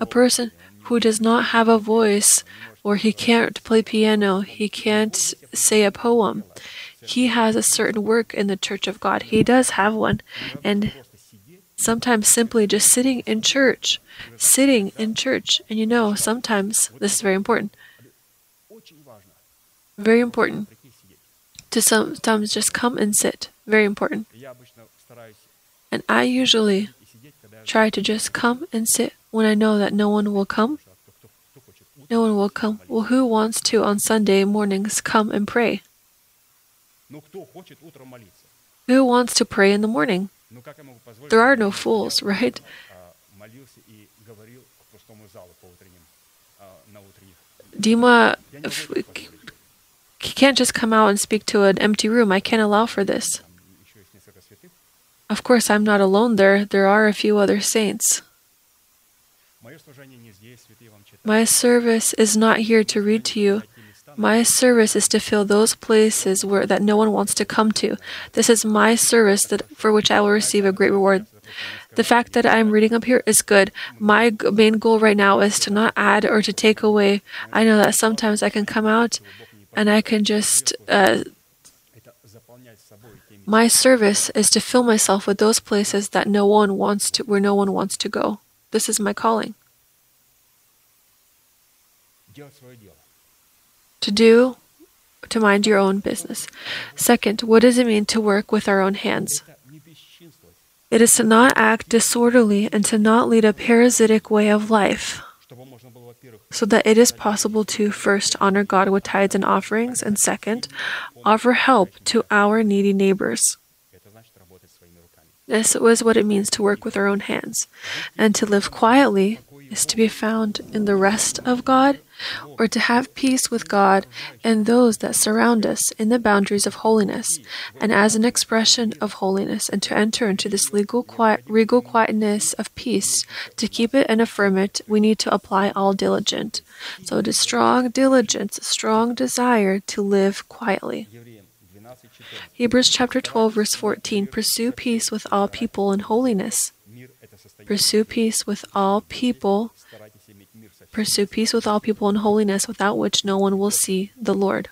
A person who does not have a voice or he can't play piano, he can't say a poem. He has a certain work in the church of God. He does have one. And sometimes simply just sitting in church, sitting in church. And you know, sometimes this is very important. Very important to sometimes just come and sit. Very important. And I usually try to just come and sit when I know that no one will come. No one will come. Well, who wants to on Sunday mornings come and pray? Who wants to pray in the morning? There are no fools, right? Dima can't just come out and speak to an empty room. I can't allow for this. Of course, I'm not alone there. There are a few other saints. My service is not here to read to you. My service is to fill those places where that no one wants to come to. This is my service that for which I will receive a great reward. The fact that I'm reading up here is good. My main goal right now is to not add or to take away. I know that sometimes I can come out and I can just. Uh, my service is to fill myself with those places that no one wants to, where no one wants to go. This is my calling. To do, to mind your own business. Second, what does it mean to work with our own hands? It is to not act disorderly and to not lead a parasitic way of life so that it is possible to first honor God with tithes and offerings, and second, offer help to our needy neighbors. This was what it means to work with our own hands and to live quietly is to be found in the rest of God, or to have peace with God and those that surround us in the boundaries of holiness, and as an expression of holiness, and to enter into this legal quiet, regal quietness of peace. To keep it and affirm it, we need to apply all diligence. So it is strong diligence, strong desire to live quietly. Hebrews chapter 12 verse 14 pursue peace with all people and holiness Pursue peace with all people. Pursue peace with all people and holiness, without which no one will see the Lord.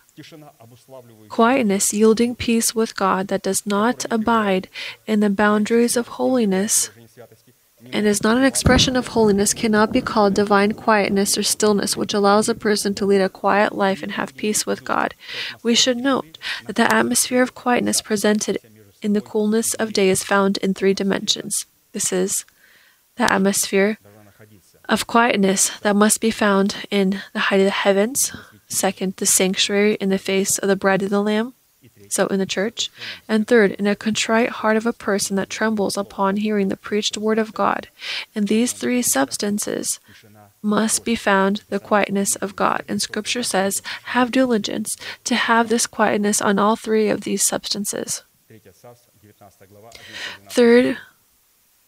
Quietness, yielding peace with God that does not abide in the boundaries of holiness and is not an expression of holiness, cannot be called divine quietness or stillness, which allows a person to lead a quiet life and have peace with God. We should note that the atmosphere of quietness presented in the coolness of day is found in three dimensions. This is the atmosphere of quietness that must be found in the height of the heavens, second, the sanctuary in the face of the bread of the Lamb, so in the church, and third, in a contrite heart of a person that trembles upon hearing the preached word of God. In these three substances must be found the quietness of God. And Scripture says, have diligence to have this quietness on all three of these substances. Third,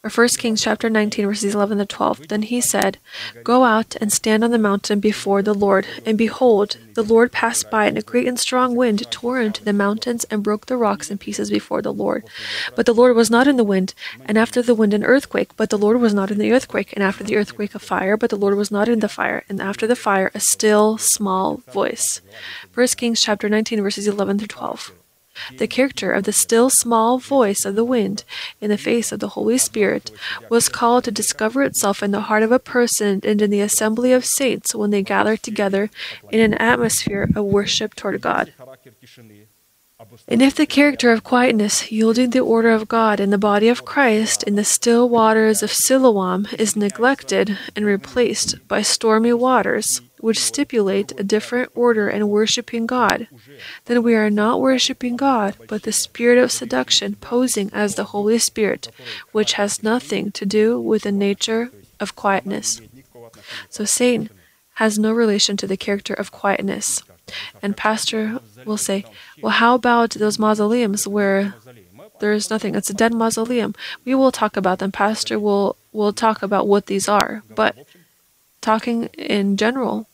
or 1 Kings chapter 19 verses 11 to 12. Then he said, Go out and stand on the mountain before the Lord. And behold, the Lord passed by, and a great and strong wind tore into the mountains and broke the rocks in pieces before the Lord. But the Lord was not in the wind, and after the wind an earthquake, but the Lord was not in the earthquake, and after the earthquake a fire, but the Lord was not in the fire, and after the fire a still small voice. 1 Kings chapter 19 verses 11 through 12. The character of the still small voice of the wind in the face of the Holy Spirit was called to discover itself in the heart of a person and in the assembly of saints when they gather together in an atmosphere of worship toward God. And if the character of quietness, yielding the order of God in the body of Christ in the still waters of Siloam, is neglected and replaced by stormy waters, which stipulate a different order in worshiping God, then we are not worshiping God, but the spirit of seduction posing as the Holy Spirit, which has nothing to do with the nature of quietness. So Satan has no relation to the character of quietness. And Pastor will say, Well, how about those mausoleums where there is nothing? It's a dead mausoleum. We will talk about them. Pastor will, will talk about what these are. But talking in general,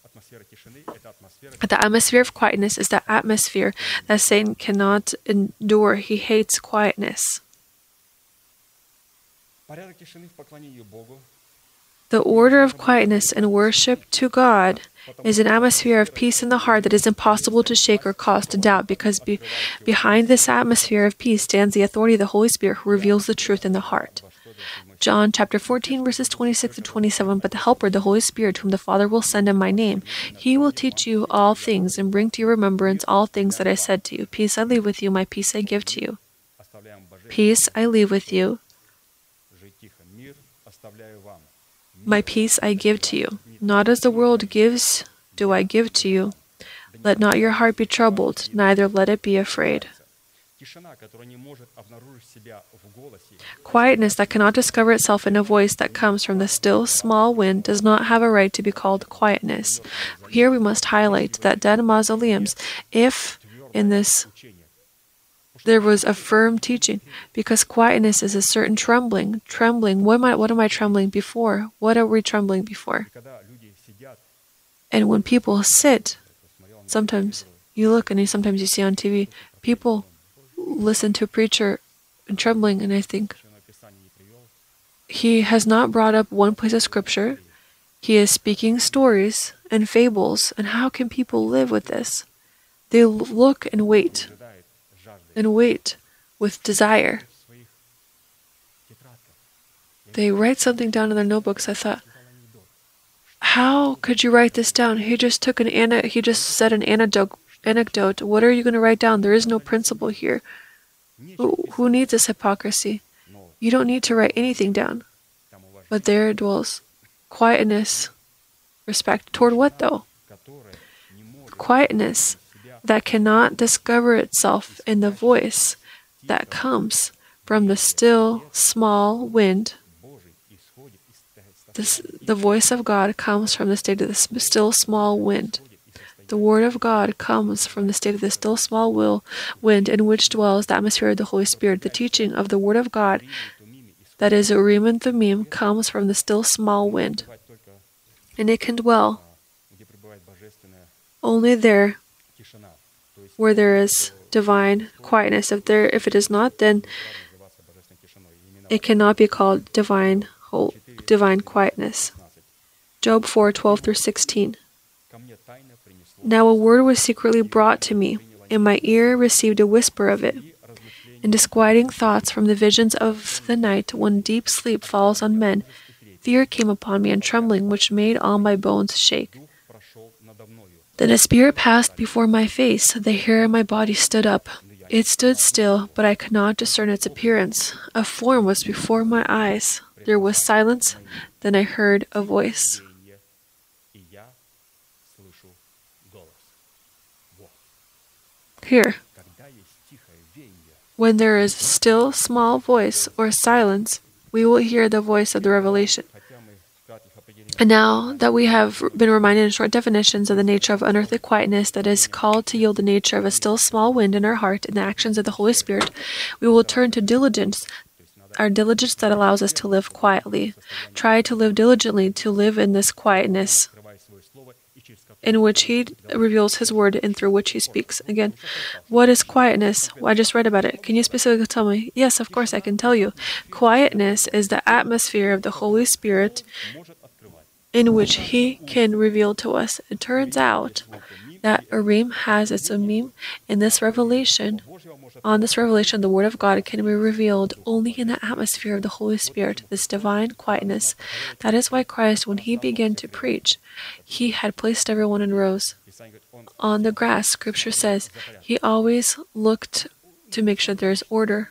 the atmosphere of quietness is the atmosphere that Satan cannot endure. He hates quietness. The order of quietness and worship to God is an atmosphere of peace in the heart that is impossible to shake or cause to doubt, because be, behind this atmosphere of peace stands the authority of the Holy Spirit who reveals the truth in the heart. John chapter 14, verses 26 to 27. But the Helper, the Holy Spirit, whom the Father will send in my name, he will teach you all things and bring to your remembrance all things that I said to you. Peace I leave with you, my peace I give to you. Peace I leave with you. My peace I give to you. Not as the world gives, do I give to you. Let not your heart be troubled, neither let it be afraid. Quietness that cannot discover itself in a voice that comes from the still, small wind does not have a right to be called quietness. Here we must highlight that dead mausoleums, if in this there was a firm teaching, because quietness is a certain trembling. Trembling. What am I, what am I trembling before? What are we trembling before? And when people sit, sometimes you look and you, sometimes you see on TV, people listen to a preacher and trembling, and I think, he has not brought up one place of scripture. He is speaking stories and fables, and how can people live with this? They look and wait, and wait with desire. They write something down in their notebooks. I thought, how could you write this down? He just took an ana- he just said an anecdote. Anecdote. What are you going to write down? There is no principle here. Who needs this hypocrisy? You don't need to write anything down. But there dwells quietness, respect. Toward what, though? Quietness that cannot discover itself in the voice that comes from the still small wind. This, the voice of God comes from the state of the still small wind. The Word of God comes from the state of the still small will, wind in which dwells the atmosphere of the Holy Spirit. The teaching of the Word of God, that is Urim and Thummim, comes from the still small wind, and it can dwell only there where there is divine quietness. If there, if it is not, then it cannot be called divine whole, divine quietness. Job 4 12 through 16. Now a word was secretly brought to me, and my ear received a whisper of it. In disquieting thoughts from the visions of the night, when deep sleep falls on men, fear came upon me and trembling, which made all my bones shake. Then a spirit passed before my face, the hair of my body stood up. It stood still, but I could not discern its appearance. A form was before my eyes. There was silence, then I heard a voice. Here, when there is still small voice or silence, we will hear the voice of the revelation. And now that we have been reminded in short definitions of the nature of unearthly quietness that is called to yield the nature of a still small wind in our heart and the actions of the Holy Spirit, we will turn to diligence, our diligence that allows us to live quietly. Try to live diligently to live in this quietness in which he reveals his word and through which he speaks. Again, what is quietness? Well, I just read about it. Can you specifically tell me? Yes, of course, I can tell you. Quietness is the atmosphere of the Holy Spirit in which he can reveal to us. It turns out that Urim has its Thummim in this revelation on this revelation, the Word of God can be revealed only in the atmosphere of the Holy Spirit, this divine quietness. That is why Christ, when he began to preach, he had placed everyone in rows. On the grass, scripture says, he always looked to make sure there is order.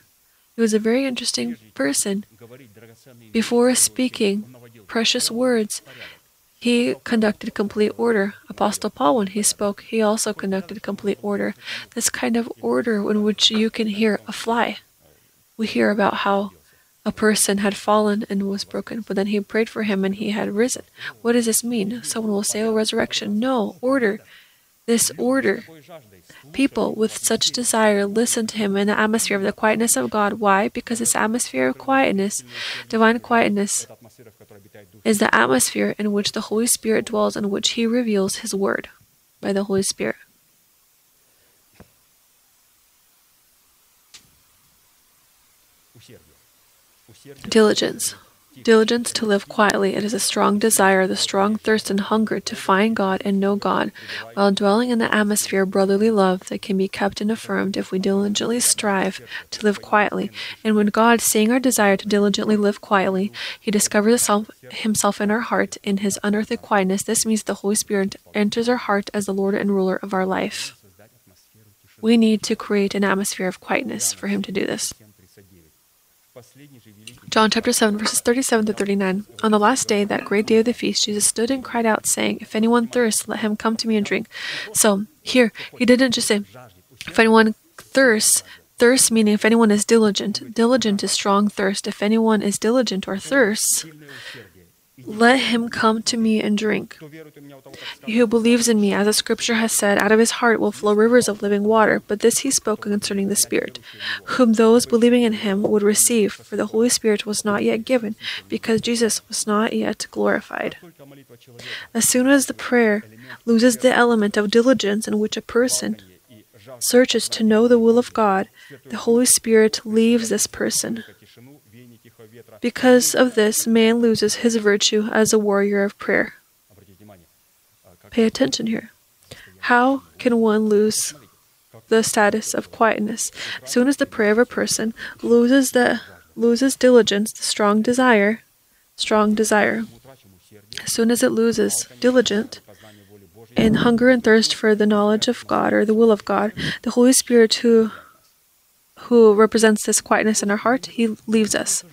He was a very interesting person. Before speaking precious words, he conducted complete order. Apostle Paul, when he spoke, he also conducted complete order. This kind of order in which you can hear a fly. We hear about how a person had fallen and was broken, but then he prayed for him and he had risen. What does this mean? Someone will say, Oh, resurrection. No, order. This order. People with such desire listen to him in the atmosphere of the quietness of God. Why? Because this atmosphere of quietness, divine quietness, is the atmosphere in which the Holy Spirit dwells and which he reveals his word by the Holy Spirit. Diligence. Diligence to live quietly, it is a strong desire, the strong thirst and hunger to find God and know God, while dwelling in the atmosphere of brotherly love that can be kept and affirmed if we diligently strive to live quietly. And when God, seeing our desire to diligently live quietly, He discovers Himself in our heart in His unearthly quietness, this means the Holy Spirit enters our heart as the Lord and ruler of our life. We need to create an atmosphere of quietness for Him to do this. John chapter 7, verses 37 to 39. On the last day, that great day of the feast, Jesus stood and cried out, saying, If anyone thirsts, let him come to me and drink. So, here, he didn't just say, If anyone thirsts, thirst meaning if anyone is diligent, diligent is strong thirst. If anyone is diligent or thirsts, let him come to me and drink. He who believes in me, as the scripture has said, out of his heart will flow rivers of living water. But this he spoke concerning the Spirit, whom those believing in him would receive, for the Holy Spirit was not yet given, because Jesus was not yet glorified. As soon as the prayer loses the element of diligence in which a person searches to know the will of God, the Holy Spirit leaves this person. Because of this, man loses his virtue as a warrior of prayer. Pay attention here. How can one lose the status of quietness? As soon as the prayer of a person loses the loses diligence, the strong desire, strong desire. As soon as it loses diligent and hunger and thirst for the knowledge of God or the will of God, the Holy Spirit who who represents this quietness in our heart, he leaves us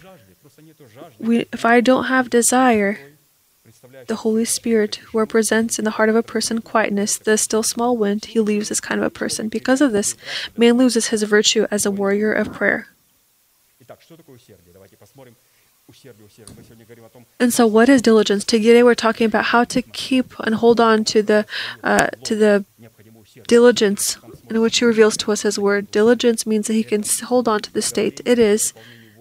we, if I don't have desire, the Holy Spirit, who represents in the heart of a person quietness, the still small wind, he leaves as kind of a person. Because of this, man loses his virtue as a warrior of prayer. And so, what is diligence? Today, we're talking about how to keep and hold on to the uh, to the diligence in which He reveals to us His Word. Diligence means that He can hold on to the state. It is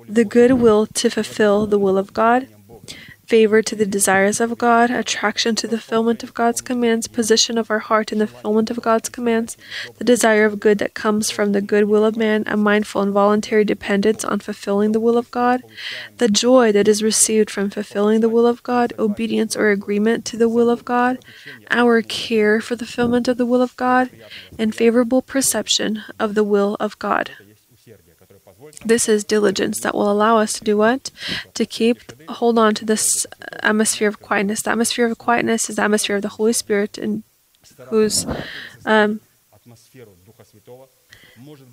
the good will to fulfill the will of God, favor to the desires of God, attraction to the fulfillment of God's commands, position of our heart in the fulfillment of God's commands, the desire of good that comes from the good will of man, a mindful and voluntary dependence on fulfilling the will of God, the joy that is received from fulfilling the will of God, obedience or agreement to the will of God, our care for the fulfillment of the will of God, and favorable perception of the will of God. This is diligence that will allow us to do what? To keep, hold on to this atmosphere of quietness. The atmosphere of quietness is the atmosphere of the Holy Spirit, and whose um,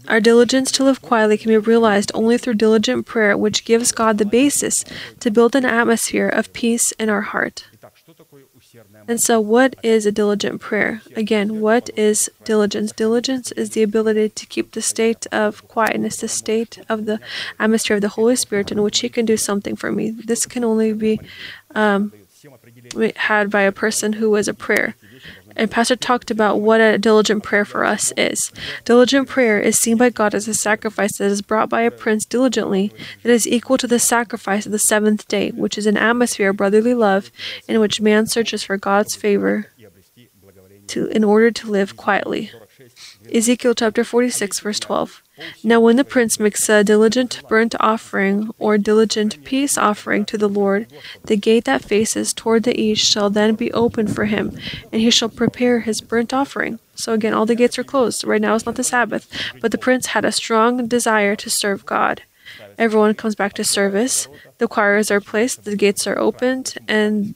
our diligence to live quietly can be realized only through diligent prayer, which gives God the basis to build an atmosphere of peace in our heart. And so, what is a diligent prayer? Again, what is diligence? Diligence is the ability to keep the state of quietness, the state of the atmosphere of the Holy Spirit in which He can do something for me. This can only be um, had by a person who is a prayer. And Pastor talked about what a diligent prayer for us is. Diligent prayer is seen by God as a sacrifice that is brought by a prince diligently, that is equal to the sacrifice of the seventh day, which is an atmosphere of brotherly love in which man searches for God's favor to, in order to live quietly. Ezekiel chapter 46, verse 12. Now, when the prince makes a diligent burnt offering or diligent peace offering to the Lord, the gate that faces toward the east shall then be opened for him, and he shall prepare his burnt offering. So, again, all the gates are closed. Right now is not the Sabbath, but the prince had a strong desire to serve God. Everyone comes back to service. The choirs are placed, the gates are opened, and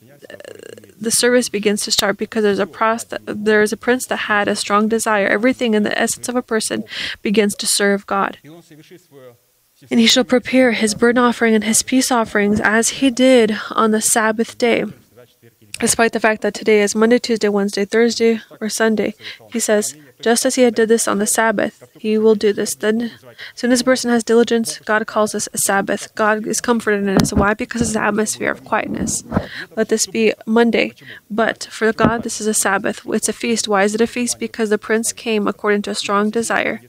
the service begins to start because there's a there is a prince that had a strong desire. Everything in the essence of a person begins to serve God. And he shall prepare his burnt offering and his peace offerings as he did on the Sabbath day. Despite the fact that today is Monday, Tuesday, Wednesday, Thursday, or Sunday, he says, just as he had did this on the Sabbath, he will do this. Then, as soon as a person has diligence, God calls this a Sabbath. God is comforted in. So why? Because it's an atmosphere of quietness. Let this be Monday. But for God, this is a Sabbath. It's a feast. Why is it a feast? Because the prince came according to a strong desire.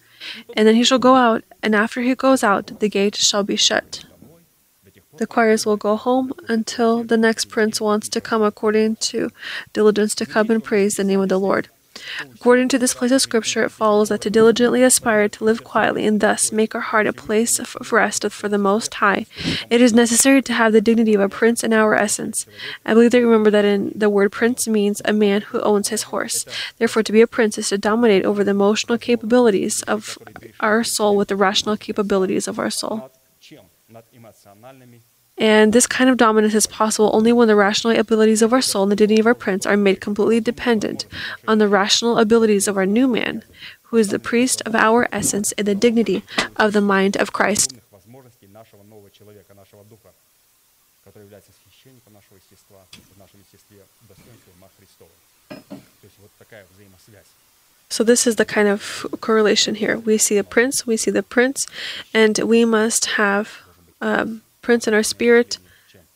And then he shall go out, and after he goes out, the gate shall be shut. The choirs will go home until the next prince wants to come according to diligence to come and praise the name of the Lord. According to this place of Scripture, it follows that to diligently aspire to live quietly and thus make our heart a place of rest for the Most High, it is necessary to have the dignity of a prince in our essence. I believe they remember that in the word prince means a man who owns his horse. Therefore, to be a prince is to dominate over the emotional capabilities of our soul with the rational capabilities of our soul. And this kind of dominance is possible only when the rational abilities of our soul and the dignity of our prince are made completely dependent on the rational abilities of our new man, who is the priest of our essence and the dignity of the mind of Christ. So this is the kind of correlation here. We see a prince, we see the prince, and we must have um, in our spirit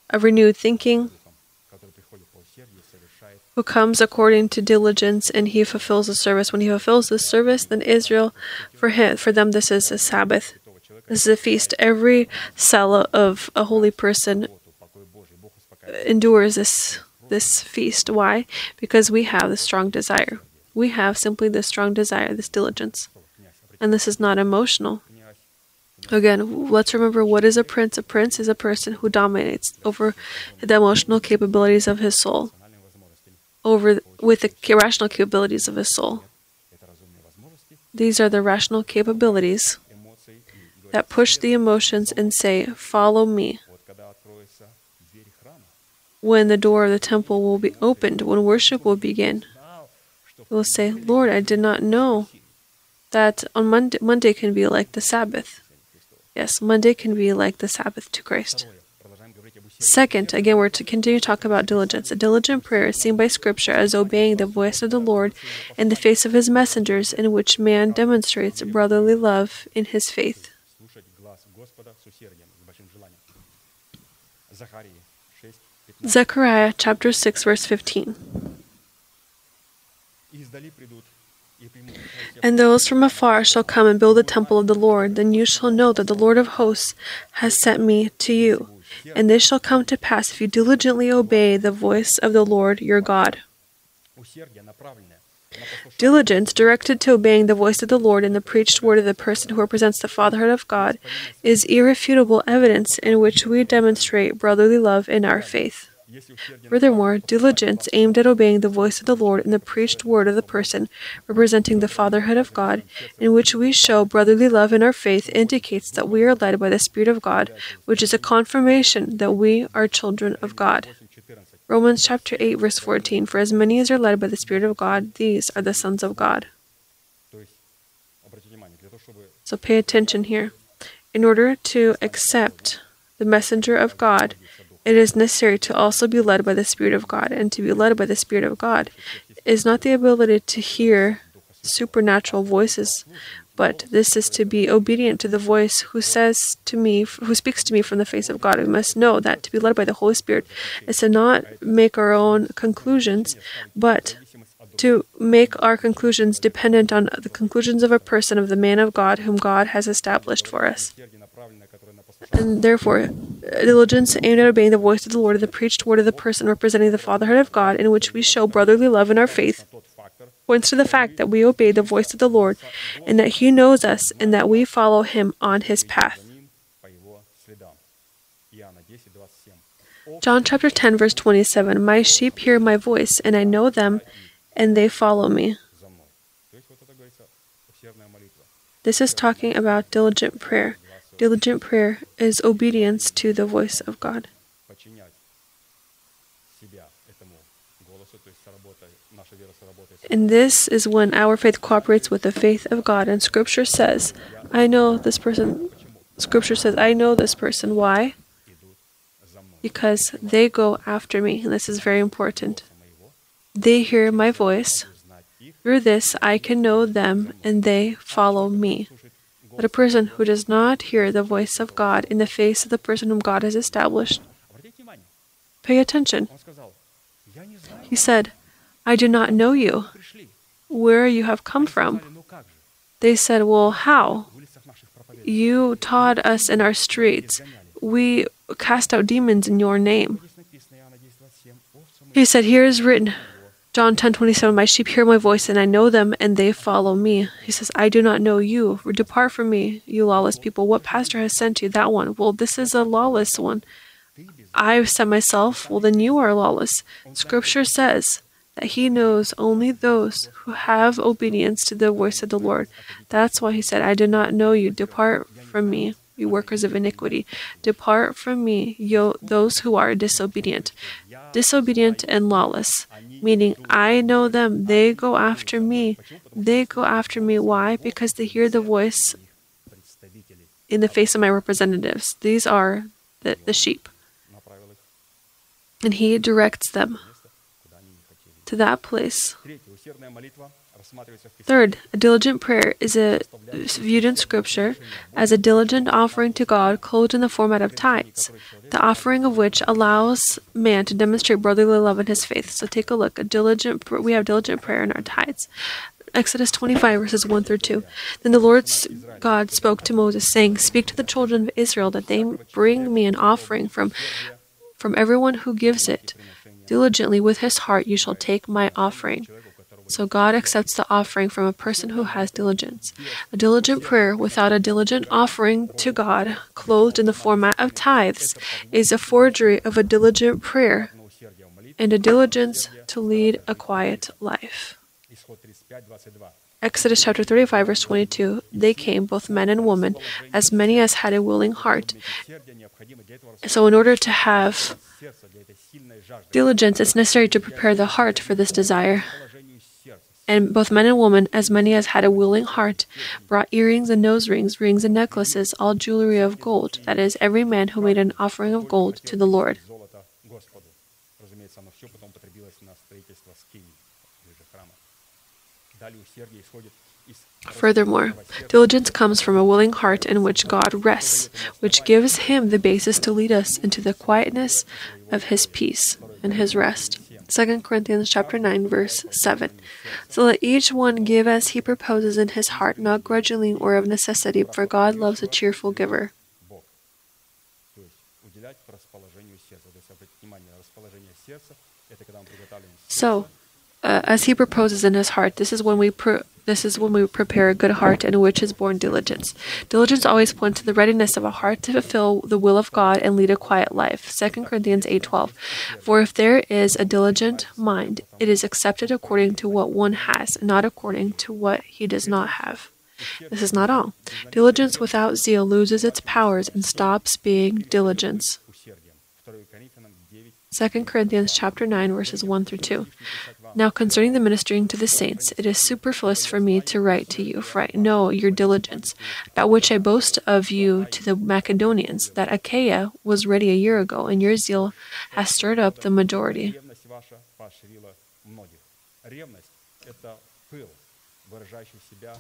a renewed thinking, who comes according to diligence, and he fulfills the service. When he fulfills the service, then Israel, for him, for them, this is a Sabbath. This is a feast. Every cell of a holy person endures this this feast. Why? Because we have the strong desire. We have simply this strong desire, this diligence, and this is not emotional. Again, let's remember what is a prince. A prince is a person who dominates over the emotional capabilities of his soul, over with the rational capabilities of his soul. These are the rational capabilities that push the emotions and say, "Follow me." When the door of the temple will be opened, when worship will begin, we will say, "Lord, I did not know that on Monday, Monday can be like the Sabbath." Yes, Monday can be like the Sabbath to Christ. Second, again, we're to continue to talk about diligence. A diligent prayer is seen by Scripture as obeying the voice of the Lord in the face of his messengers, in which man demonstrates brotherly love in his faith. Zechariah chapter 6, verse 15. And those from afar shall come and build the temple of the Lord. Then you shall know that the Lord of hosts has sent me to you. And this shall come to pass if you diligently obey the voice of the Lord your God. Diligence directed to obeying the voice of the Lord and the preached word of the person who represents the fatherhood of God is irrefutable evidence in which we demonstrate brotherly love in our faith. Furthermore, diligence aimed at obeying the voice of the Lord in the preached word of the person representing the fatherhood of God, in which we show brotherly love in our faith, indicates that we are led by the Spirit of God, which is a confirmation that we are children of God. Romans chapter 8 verse 14 For as many as are led by the Spirit of God these are the sons of God. So pay attention here. In order to accept the messenger of God it is necessary to also be led by the Spirit of God. And to be led by the Spirit of God is not the ability to hear supernatural voices, but this is to be obedient to the voice who says to me, who speaks to me from the face of God. We must know that to be led by the Holy Spirit is to not make our own conclusions, but to make our conclusions dependent on the conclusions of a person, of the man of God whom God has established for us. And therefore, diligence aimed at obeying the voice of the Lord and the preached word of the person representing the fatherhood of God, in which we show brotherly love in our faith, points to the fact that we obey the voice of the Lord and that He knows us and that we follow Him on His path. John chapter 10, verse 27 My sheep hear my voice, and I know them, and they follow me. This is talking about diligent prayer. Diligent prayer is obedience to the voice of God. And this is when our faith cooperates with the faith of God. And Scripture says, I know this person. Scripture says, I know this person. Why? Because they go after me. And this is very important. They hear my voice. Through this, I can know them, and they follow me. But a person who does not hear the voice of God in the face of the person whom God has established, pay attention. He said, I do not know you, where you have come from. They said, Well, how? You taught us in our streets. We cast out demons in your name. He said, Here is written, John 10 27, My sheep hear my voice, and I know them, and they follow me. He says, I do not know you. Depart from me, you lawless people. What pastor has sent you? That one. Well, this is a lawless one. I sent myself. Well, then you are lawless. Scripture says that he knows only those who have obedience to the voice of the Lord. That's why he said, I do not know you. Depart from me, you workers of iniquity. Depart from me, you, those who are disobedient. Disobedient and lawless, meaning I know them. They go after me. They go after me. Why? Because they hear the voice in the face of my representatives. These are the, the sheep. And he directs them to that place. Third, a diligent prayer is a, viewed in Scripture as a diligent offering to God clothed in the format of tithes, the offering of which allows man to demonstrate brotherly love in his faith. So take a look. A diligent we have diligent prayer in our tithes. Exodus 25 verses 1 through 2. Then the Lord God spoke to Moses, saying, Speak to the children of Israel that they bring me an offering from from everyone who gives it. Diligently with his heart you shall take my offering. So God accepts the offering from a person who has diligence. A diligent prayer without a diligent offering to God, clothed in the format of tithes, is a forgery of a diligent prayer and a diligence to lead a quiet life. Exodus chapter 35, verse 22 They came, both men and women, as many as had a willing heart. So, in order to have diligence, it's necessary to prepare the heart for this desire. And both men and women, as many as had a willing heart, brought earrings and nose rings, rings and necklaces, all jewelry of gold. That is, every man who made an offering of gold to the Lord. Furthermore, diligence comes from a willing heart in which God rests, which gives Him the basis to lead us into the quietness of His peace and His rest. 2 Corinthians chapter 9 verse 7. So let each one give as he proposes in his heart, not grudgingly or of necessity, for God loves a cheerful giver. So, uh, as he proposes in his heart, this is when we pr- this is when we prepare a good heart in which is born diligence. Diligence always points to the readiness of a heart to fulfill the will of God and lead a quiet life. 2 Corinthians 8:12. For if there is a diligent mind, it is accepted according to what one has, not according to what he does not have. This is not all. Diligence without zeal loses its powers and stops being diligence. 2 Corinthians chapter 9 verses 1 through 2. Now concerning the ministering to the saints, it is superfluous for me to write to you, for I know your diligence, about which I boast of you to the Macedonians, that Achaia was ready a year ago, and your zeal has stirred up the majority.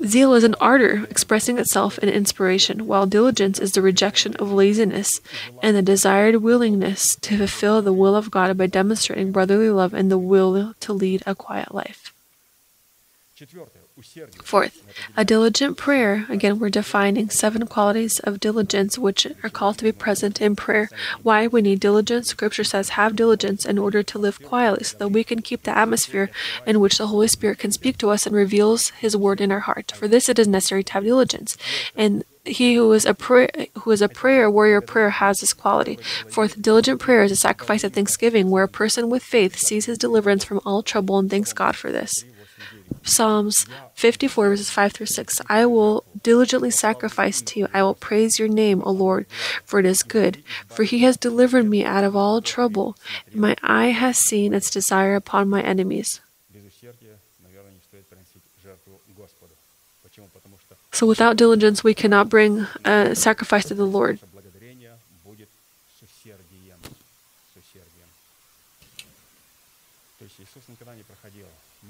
Zeal is an ardor expressing itself in inspiration, while diligence is the rejection of laziness and the desired willingness to fulfill the will of God by demonstrating brotherly love and the will to lead a quiet life. Fourth, a diligent prayer. Again, we're defining seven qualities of diligence which are called to be present in prayer. Why we need diligence? Scripture says, have diligence in order to live quietly so that we can keep the atmosphere in which the Holy Spirit can speak to us and reveals His word in our heart. For this, it is necessary to have diligence. And he who is a prayer who is a prayer warrior prayer has this quality fourth diligent prayer is a sacrifice of thanksgiving where a person with faith sees his deliverance from all trouble and thanks god for this Psalms 54, verses 5 through 6. I will diligently sacrifice to you. I will praise your name, O Lord, for it is good. For he has delivered me out of all trouble, and my eye has seen its desire upon my enemies. So, without diligence, we cannot bring a sacrifice to the Lord.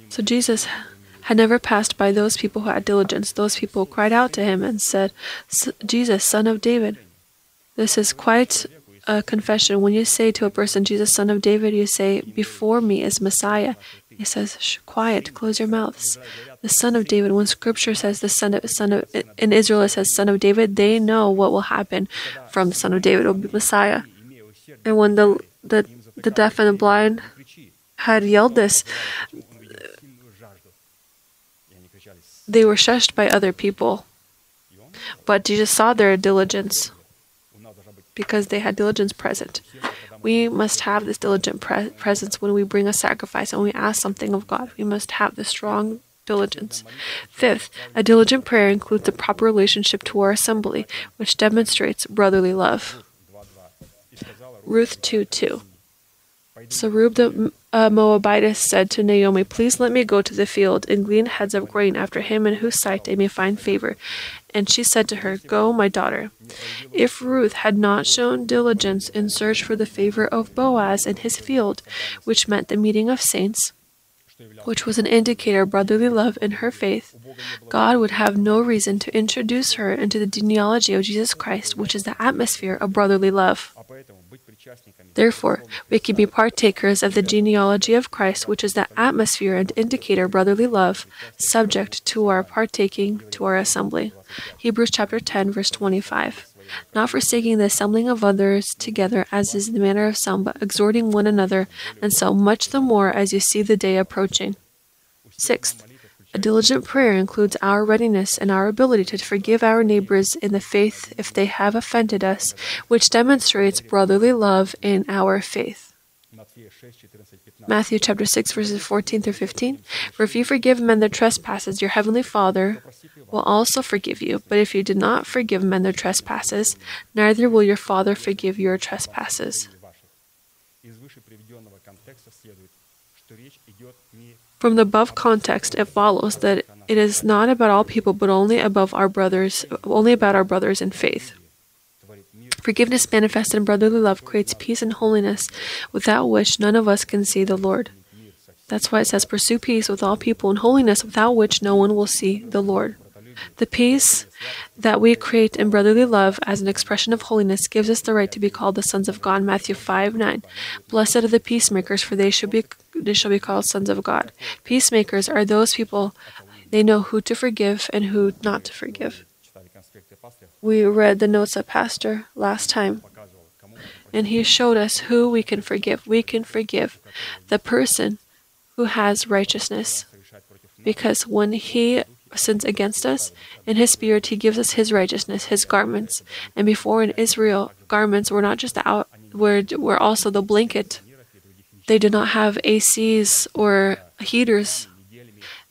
So, Jesus had never passed by those people who had diligence. Those people cried out to him and said, Jesus, son of David. This is quite a confession. When you say to a person, Jesus, son of David, you say, Before me is Messiah. He says, Quiet, close your mouths. The son of David, when scripture says the son of, son of, in Israel it says son of David, they know what will happen from the son of David, will be Messiah. And when the, the, the deaf and the blind had yelled this, they were shushed by other people. But Jesus saw their diligence because they had diligence present. We must have this diligent pre- presence when we bring a sacrifice and we ask something of God. We must have this strong diligence. Fifth, a diligent prayer includes the proper relationship to our assembly, which demonstrates brotherly love. Ruth 2 2. So Reuben the uh, Moabitess said to Naomi, Please let me go to the field and glean heads of grain after him in whose sight I may find favor. And she said to her, Go, my daughter. If Ruth had not shown diligence in search for the favor of Boaz in his field, which meant the meeting of saints, which was an indicator of brotherly love in her faith, God would have no reason to introduce her into the genealogy of Jesus Christ, which is the atmosphere of brotherly love. Therefore, we can be partakers of the genealogy of Christ, which is the atmosphere and indicator brotherly love, subject to our partaking to our assembly. Hebrews chapter 10 verse 25 not forsaking the assembling of others together as is the manner of some, but exhorting one another, and so much the more as you see the day approaching. Sixth, a diligent prayer includes our readiness and our ability to forgive our neighbors in the faith if they have offended us, which demonstrates brotherly love in our faith. Matthew chapter 6 verses 14 through 15 For if you forgive men their trespasses your heavenly Father will also forgive you. But if you do not forgive men their trespasses neither will your Father forgive your trespasses. From the above context, it follows that it is not about all people, but only above our brothers, only about our brothers in faith. Forgiveness manifested in brotherly love creates peace and holiness, without which none of us can see the Lord. That's why it says, Pursue peace with all people and holiness, without which no one will see the Lord. The peace that we create in brotherly love as an expression of holiness gives us the right to be called the sons of God. Matthew 5 9. Blessed are the peacemakers, for they shall be, they shall be called sons of God. Peacemakers are those people they know who to forgive and who not to forgive. We read the notes of Pastor last time, and he showed us who we can forgive. We can forgive the person who has righteousness, because when he sins against us, in his spirit he gives us his righteousness, his garments. And before in Israel, garments were not just the out were, were also the blanket. They did not have ACs or heaters.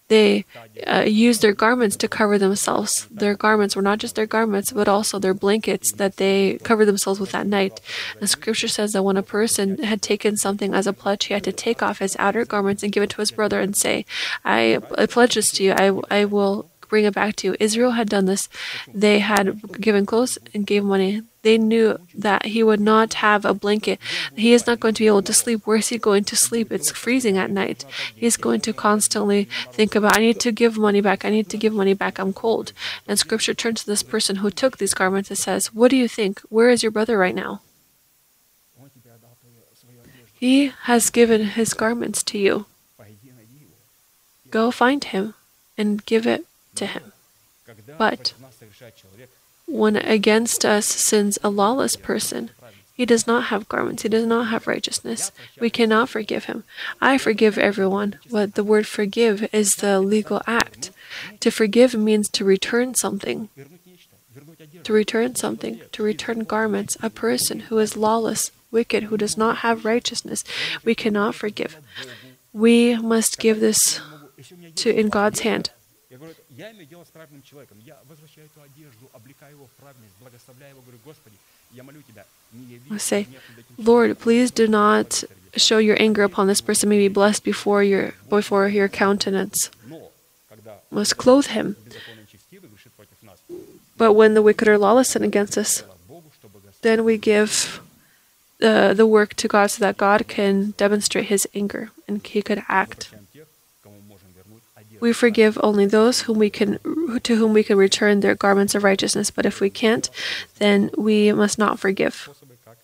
They uh, used their garments to cover themselves. Their garments were not just their garments, but also their blankets that they covered themselves with at night. The scripture says that when a person had taken something as a pledge, he had to take off his outer garments and give it to his brother and say, I, I pledge this to you. I, I will bring it back to you. Israel had done this. They had given clothes and gave money they knew that he would not have a blanket. He is not going to be able to sleep. Where is he going to sleep? It's freezing at night. He's going to constantly think about, I need to give money back. I need to give money back. I'm cold. And scripture turns to this person who took these garments and says, What do you think? Where is your brother right now? He has given his garments to you. Go find him and give it to him. But when against us sins a lawless person, he does not have garments, he does not have righteousness. We cannot forgive him. I forgive everyone, but the word forgive is the legal act. To forgive means to return something. To return something, to return garments, a person who is lawless, wicked, who does not have righteousness, we cannot forgive. We must give this to in God's hand. Say, Lord, please do not show your anger upon this person, may be blessed before your, before your countenance. Must clothe him. But when the wicked are lawless and against us, then we give the the work to God so that God can demonstrate his anger and he could act. We forgive only those whom we can to whom we can return their garments of righteousness, but if we can't, then we must not forgive.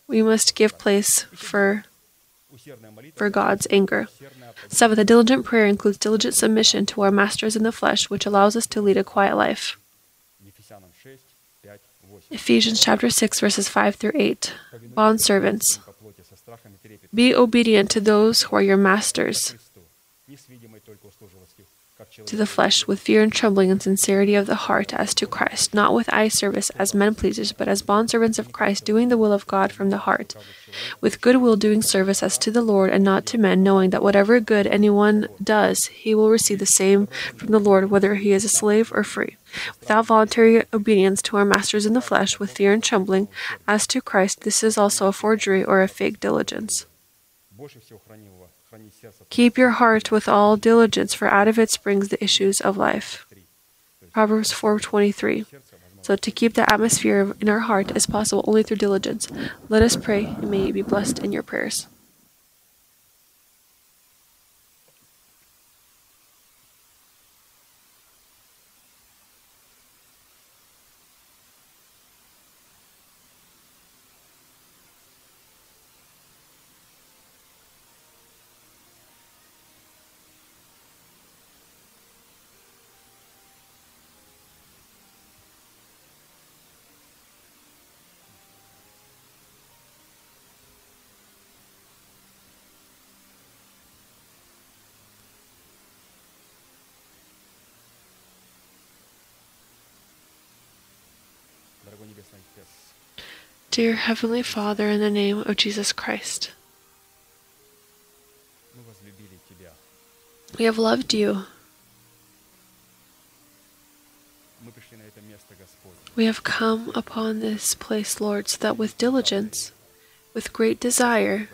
We must give place for for God's anger. Seventh, a diligent prayer includes diligent submission to our masters in the flesh, which allows us to lead a quiet life. Ephesians chapter 6 verses 5 through 8. Bond servants, be obedient to those who are your masters to the flesh with fear and trembling and sincerity of the heart as to Christ, not with eye service as men pleasers, but as bondservants of Christ, doing the will of God from the heart, with good will doing service as to the Lord and not to men, knowing that whatever good anyone does, he will receive the same from the Lord, whether he is a slave or free, without voluntary obedience to our masters in the flesh, with fear and trembling, as to Christ, this is also a forgery or a fake diligence. Keep your heart with all diligence, for out of it springs the issues of life. Proverbs 4:23. So to keep the atmosphere in our heart is possible only through diligence. Let us pray, and may you be blessed in your prayers. Dear Heavenly Father, in the name of Jesus Christ, we have loved you. We have come upon this place, Lord, so that with diligence, with great desire,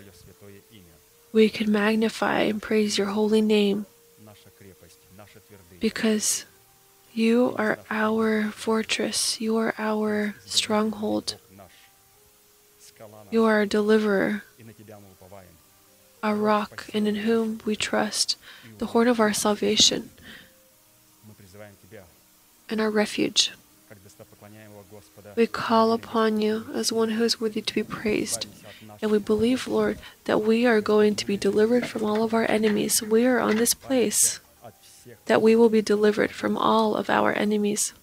we can magnify and praise your holy name because you are our fortress, you are our stronghold. You are a deliverer, a rock, and in whom we trust, the horn of our salvation, and our refuge. We call upon you as one who is worthy to be praised. And we believe, Lord, that we are going to be delivered from all of our enemies. We are on this place that we will be delivered from all of our enemies.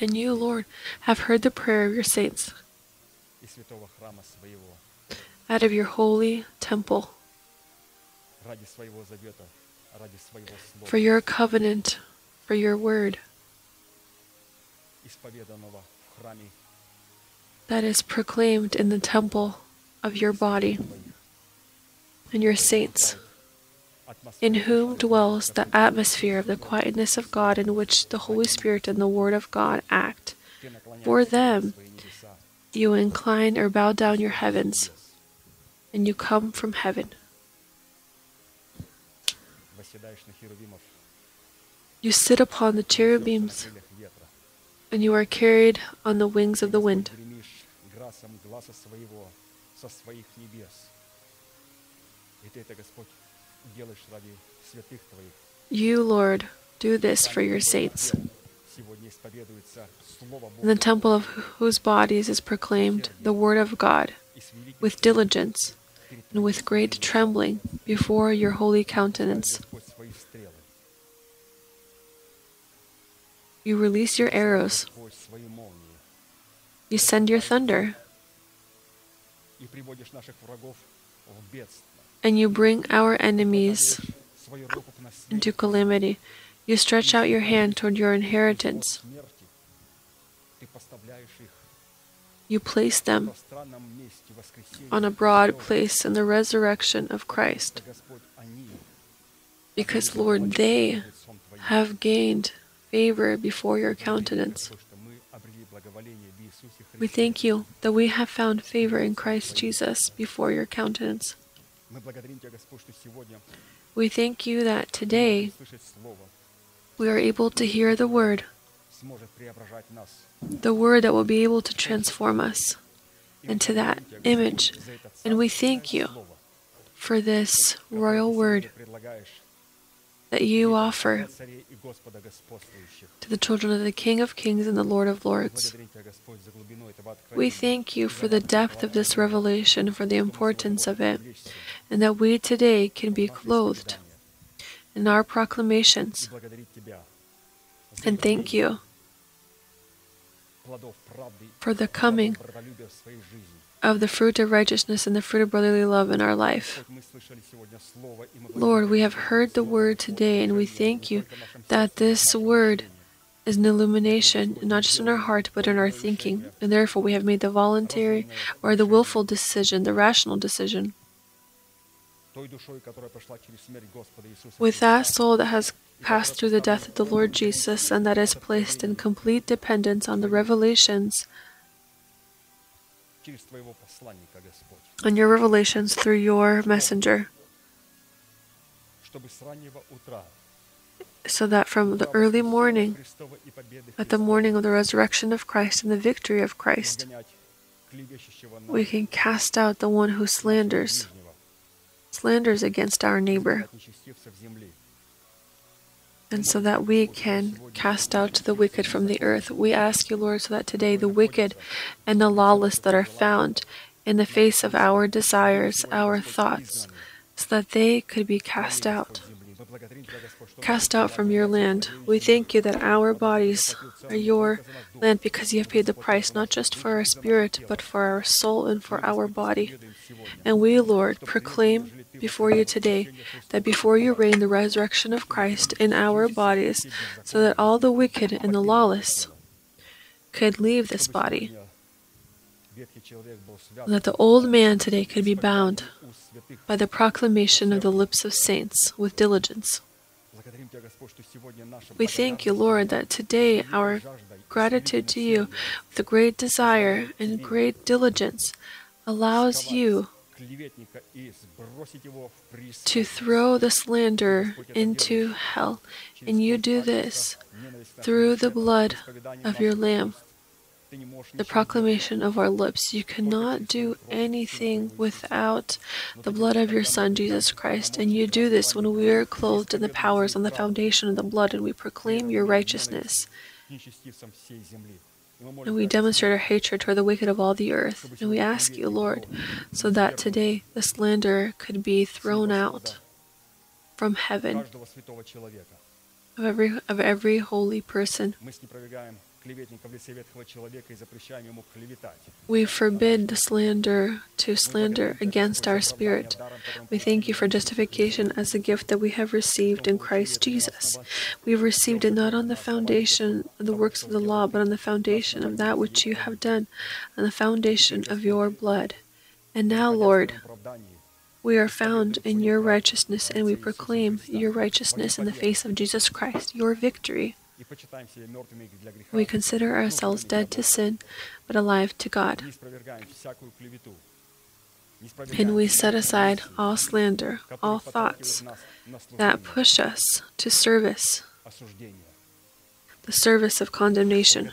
and you, Lord, have heard the prayer of your saints. Out of your holy temple. For your covenant, for your word. That is proclaimed in the temple of your body. And your saints in whom dwells the atmosphere of the quietness of God in which the Holy Spirit and the Word of God act. For them, you incline or bow down your heavens, and you come from heaven. You sit upon the cherubims, and you are carried on the wings of the wind. You, Lord, do this for your saints. In the temple of whose bodies is proclaimed the word of God with diligence and with great trembling before your holy countenance. You release your arrows. You send your thunder and you bring our enemies into calamity. You stretch out your hand toward your inheritance. You place them on a broad place in the resurrection of Christ. Because, Lord, they have gained favor before your countenance. We thank you that we have found favor in Christ Jesus before your countenance. We thank you that today we are able to hear the word, the word that will be able to transform us into that image. And we thank you for this royal word that you offer to the children of the King of Kings and the Lord of Lords. We thank you for the depth of this revelation, for the importance of it, and that we today can be clothed in our proclamations and thank you for the coming of the fruit of righteousness and the fruit of brotherly love in our life. Lord, we have heard the word today, and we thank you that this word is an illumination, not just in our heart, but in our thinking. And therefore, we have made the voluntary or the willful decision, the rational decision with that soul that has passed through the death of the Lord Jesus and that is placed in complete dependence on the revelations on your revelations through your messenger. So that from the early morning, at the morning of the resurrection of Christ and the victory of Christ, we can cast out the one who slanders slanders against our neighbor, and so that we can cast out the wicked from the earth. We ask you, Lord, so that today the wicked and the lawless that are found in the face of our desires, our thoughts, so that they could be cast out. Cast out from your land. We thank you that our bodies are your land because you have paid the price, not just for our spirit, but for our soul and for our body. And we, Lord, proclaim before you today, that before you reign the resurrection of Christ in our bodies, so that all the wicked and the lawless could leave this body, that the old man today could be bound by the proclamation of the lips of saints with diligence. We thank you, Lord, that today our gratitude to you, with a great desire and great diligence, allows you to throw the slanderer into hell. And you do this through the blood of your Lamb, the proclamation of our lips. You cannot do anything without the blood of your Son, Jesus Christ. And you do this when we are clothed in the powers on the foundation of the blood and we proclaim your righteousness. And we demonstrate our hatred toward the wicked of all the earth. And we ask you, Lord, so that today the slander could be thrown out from heaven. of every, of every holy person. We forbid the slander to slander against our spirit. We thank you for justification as a gift that we have received in Christ Jesus. We have received it not on the foundation of the works of the law, but on the foundation of that which you have done, on the foundation of your blood. And now, Lord, we are found in your righteousness, and we proclaim your righteousness in the face of Jesus Christ, your victory. We consider ourselves dead to sin, but alive to God. And we set aside all slander, all thoughts that push us to service, the service of condemnation.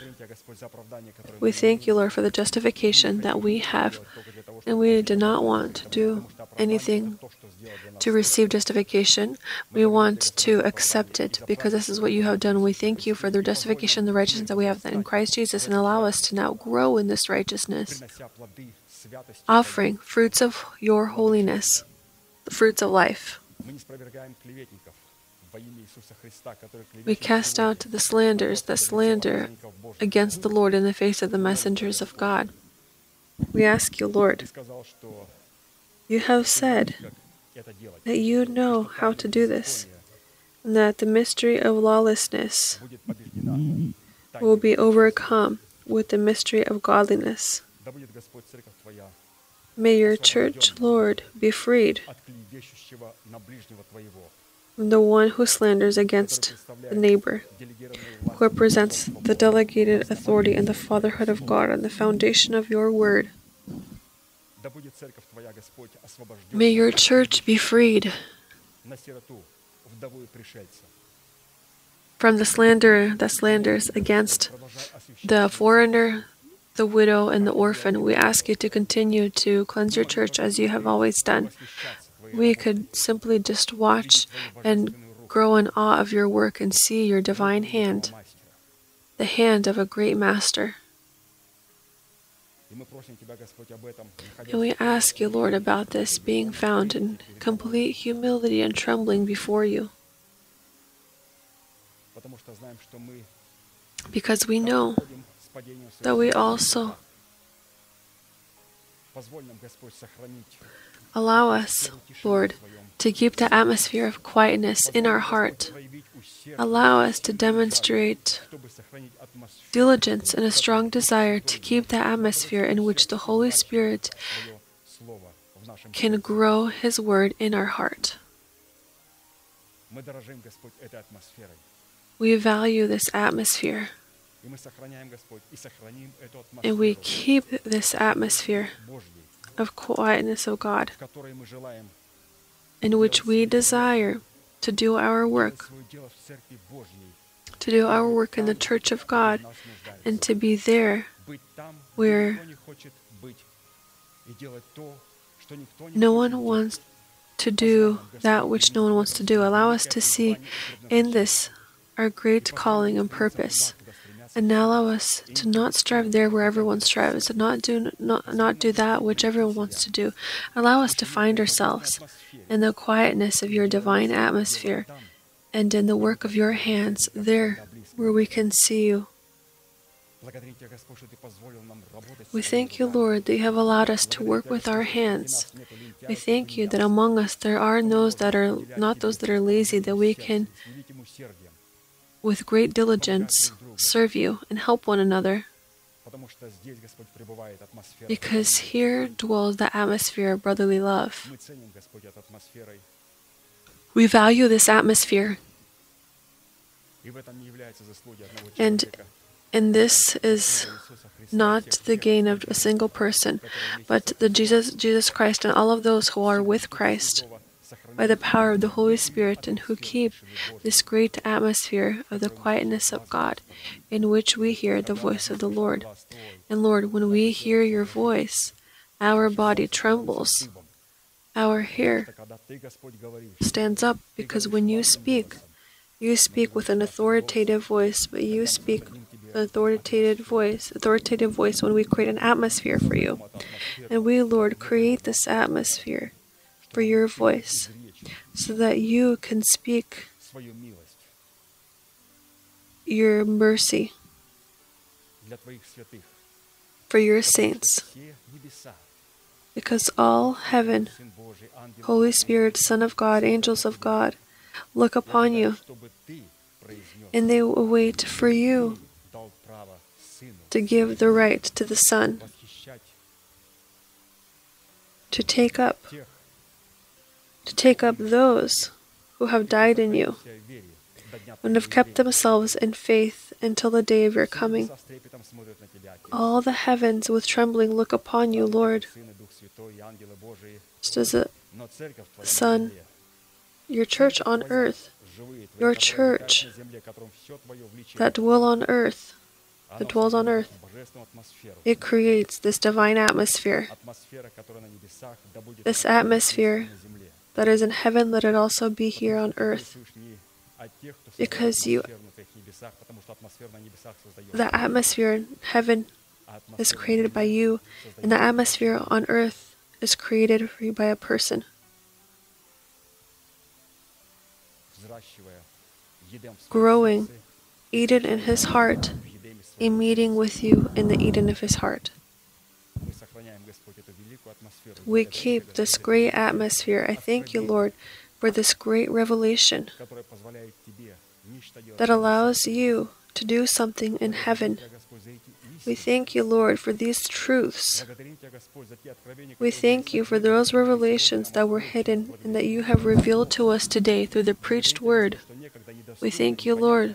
We thank you, Lord, for the justification that we have, and we do not want to do anything to receive justification, we want to accept it because this is what you have done. We thank you for the justification, the righteousness that we have in Christ Jesus, and allow us to now grow in this righteousness, offering fruits of your holiness, the fruits of life. We cast out the slanders that slander against the Lord in the face of the messengers of God. We ask you, Lord, you have said that you know how to do this, and that the mystery of lawlessness will be overcome with the mystery of godliness. May your church, Lord, be freed from the one who slanders against the neighbor, who represents the delegated authority and the fatherhood of God on the foundation of your word. May your church be freed from the slander that slanders against the foreigner, the widow, and the orphan. We ask you to continue to cleanse your church as you have always done. We could simply just watch and grow in awe of your work and see your divine hand, the hand of a great master. And we ask you, Lord, about this being found in complete humility and trembling before you. Because we know that we also allow us, Lord, to keep the atmosphere of quietness in our heart. Allow us to demonstrate diligence and a strong desire to keep the atmosphere in which the Holy Spirit can grow His Word in our heart. We value this atmosphere. And we keep this atmosphere of quietness of God in which we desire to do our work to do our work in the church of God and to be there where no one wants to do that which no one wants to do. Allow us to see in this our great calling and purpose. And allow us to not strive there where everyone strives, and not do not, not do that which everyone wants to do. Allow us to find ourselves in the quietness of your divine atmosphere, and in the work of your hands, there where we can see you. We thank you, Lord, that you have allowed us to work with our hands. We thank you that among us there are those that are not those that are lazy, that we can, with great diligence, serve you and help one another. Because here dwells the atmosphere of brotherly love. We value this atmosphere. And, and this is not the gain of a single person, but the Jesus, Jesus Christ and all of those who are with Christ by the power of the Holy Spirit and who keep this great atmosphere of the quietness of God in which we hear the voice of the Lord. And Lord, when we hear your voice, our body trembles our hair stands up because when you speak, you speak with an authoritative voice, but you speak an authoritative voice, authoritative voice when we create an atmosphere for you. And we, Lord, create this atmosphere for your voice so that you can speak your mercy for your saints. Because all heaven Holy Spirit, Son of God, angels of God, look upon you, and they will wait for you to give the right to the Son to take up, to take up those who have died in you and have kept themselves in faith until the day of your coming. All the heavens with trembling look upon you, Lord. Just as the Son, your church on earth, your church that dwell on earth, that dwells on earth, it creates this divine atmosphere, this atmosphere that is in heaven, let it also be here on earth. Because you, the atmosphere in heaven is created by you, and the atmosphere on earth is created for you by a person. Growing, Eden in his heart, a meeting with you in the Eden of his heart. We keep this great atmosphere. I thank you, Lord, for this great revelation that allows you to do something in heaven we thank you, Lord, for these truths. We thank you for those revelations that were hidden and that you have revealed to us today through the preached word. We thank you, Lord,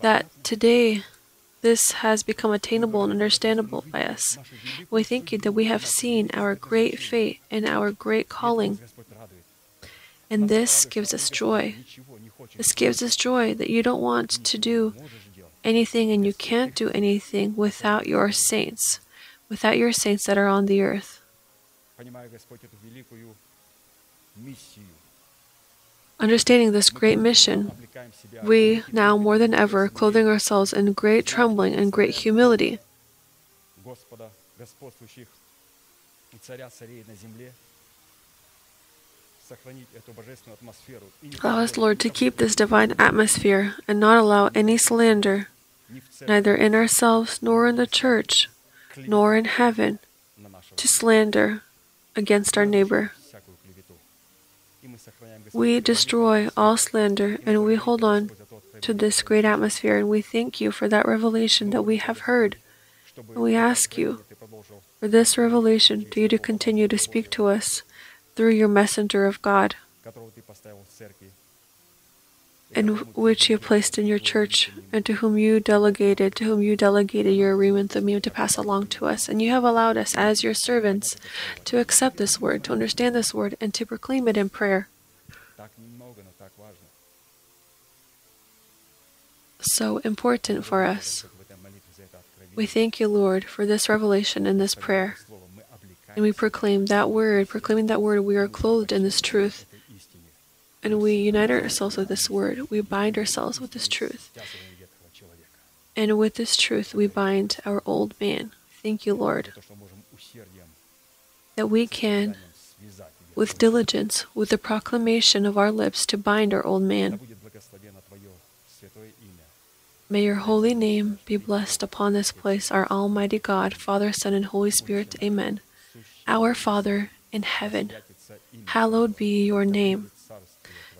that today this has become attainable and understandable by us. We thank you that we have seen our great fate and our great calling. And this gives us joy. This gives us joy that you don't want to do anything and you can't do anything without your saints, without your saints that are on the earth. Understanding this great mission, we now more than ever clothing ourselves in great trembling and great humility. Allow us, Lord, to keep this divine atmosphere and not allow any slander neither in ourselves nor in the church, nor in heaven, to slander against our neighbor. We destroy all slander and we hold on to this great atmosphere, and we thank you for that revelation that we have heard. And we ask you for this revelation for you to continue to speak to us through your messenger of God in which you placed in your church and to whom you delegated to whom you delegated your agreement with to pass along to us. And you have allowed us as your servants to accept this word to understand this word and to proclaim it in prayer. So important for us. We thank you lord for this revelation and this prayer. And we proclaim that word proclaiming that word we are clothed in this truth and we unite ourselves with this word, we bind ourselves with this truth. And with this truth, we bind our old man. Thank you, Lord, that we can, with diligence, with the proclamation of our lips, to bind our old man. May your holy name be blessed upon this place, our Almighty God, Father, Son, and Holy Spirit. Amen. Our Father in heaven, hallowed be your name.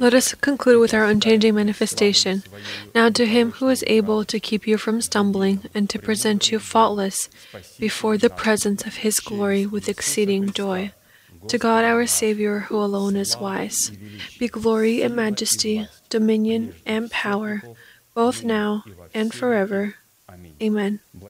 Let us conclude with our unchanging manifestation. Now, to him who is able to keep you from stumbling and to present you faultless before the presence of his glory with exceeding joy. To God our Savior, who alone is wise, be glory and majesty, dominion and power, both now and forever. Amen.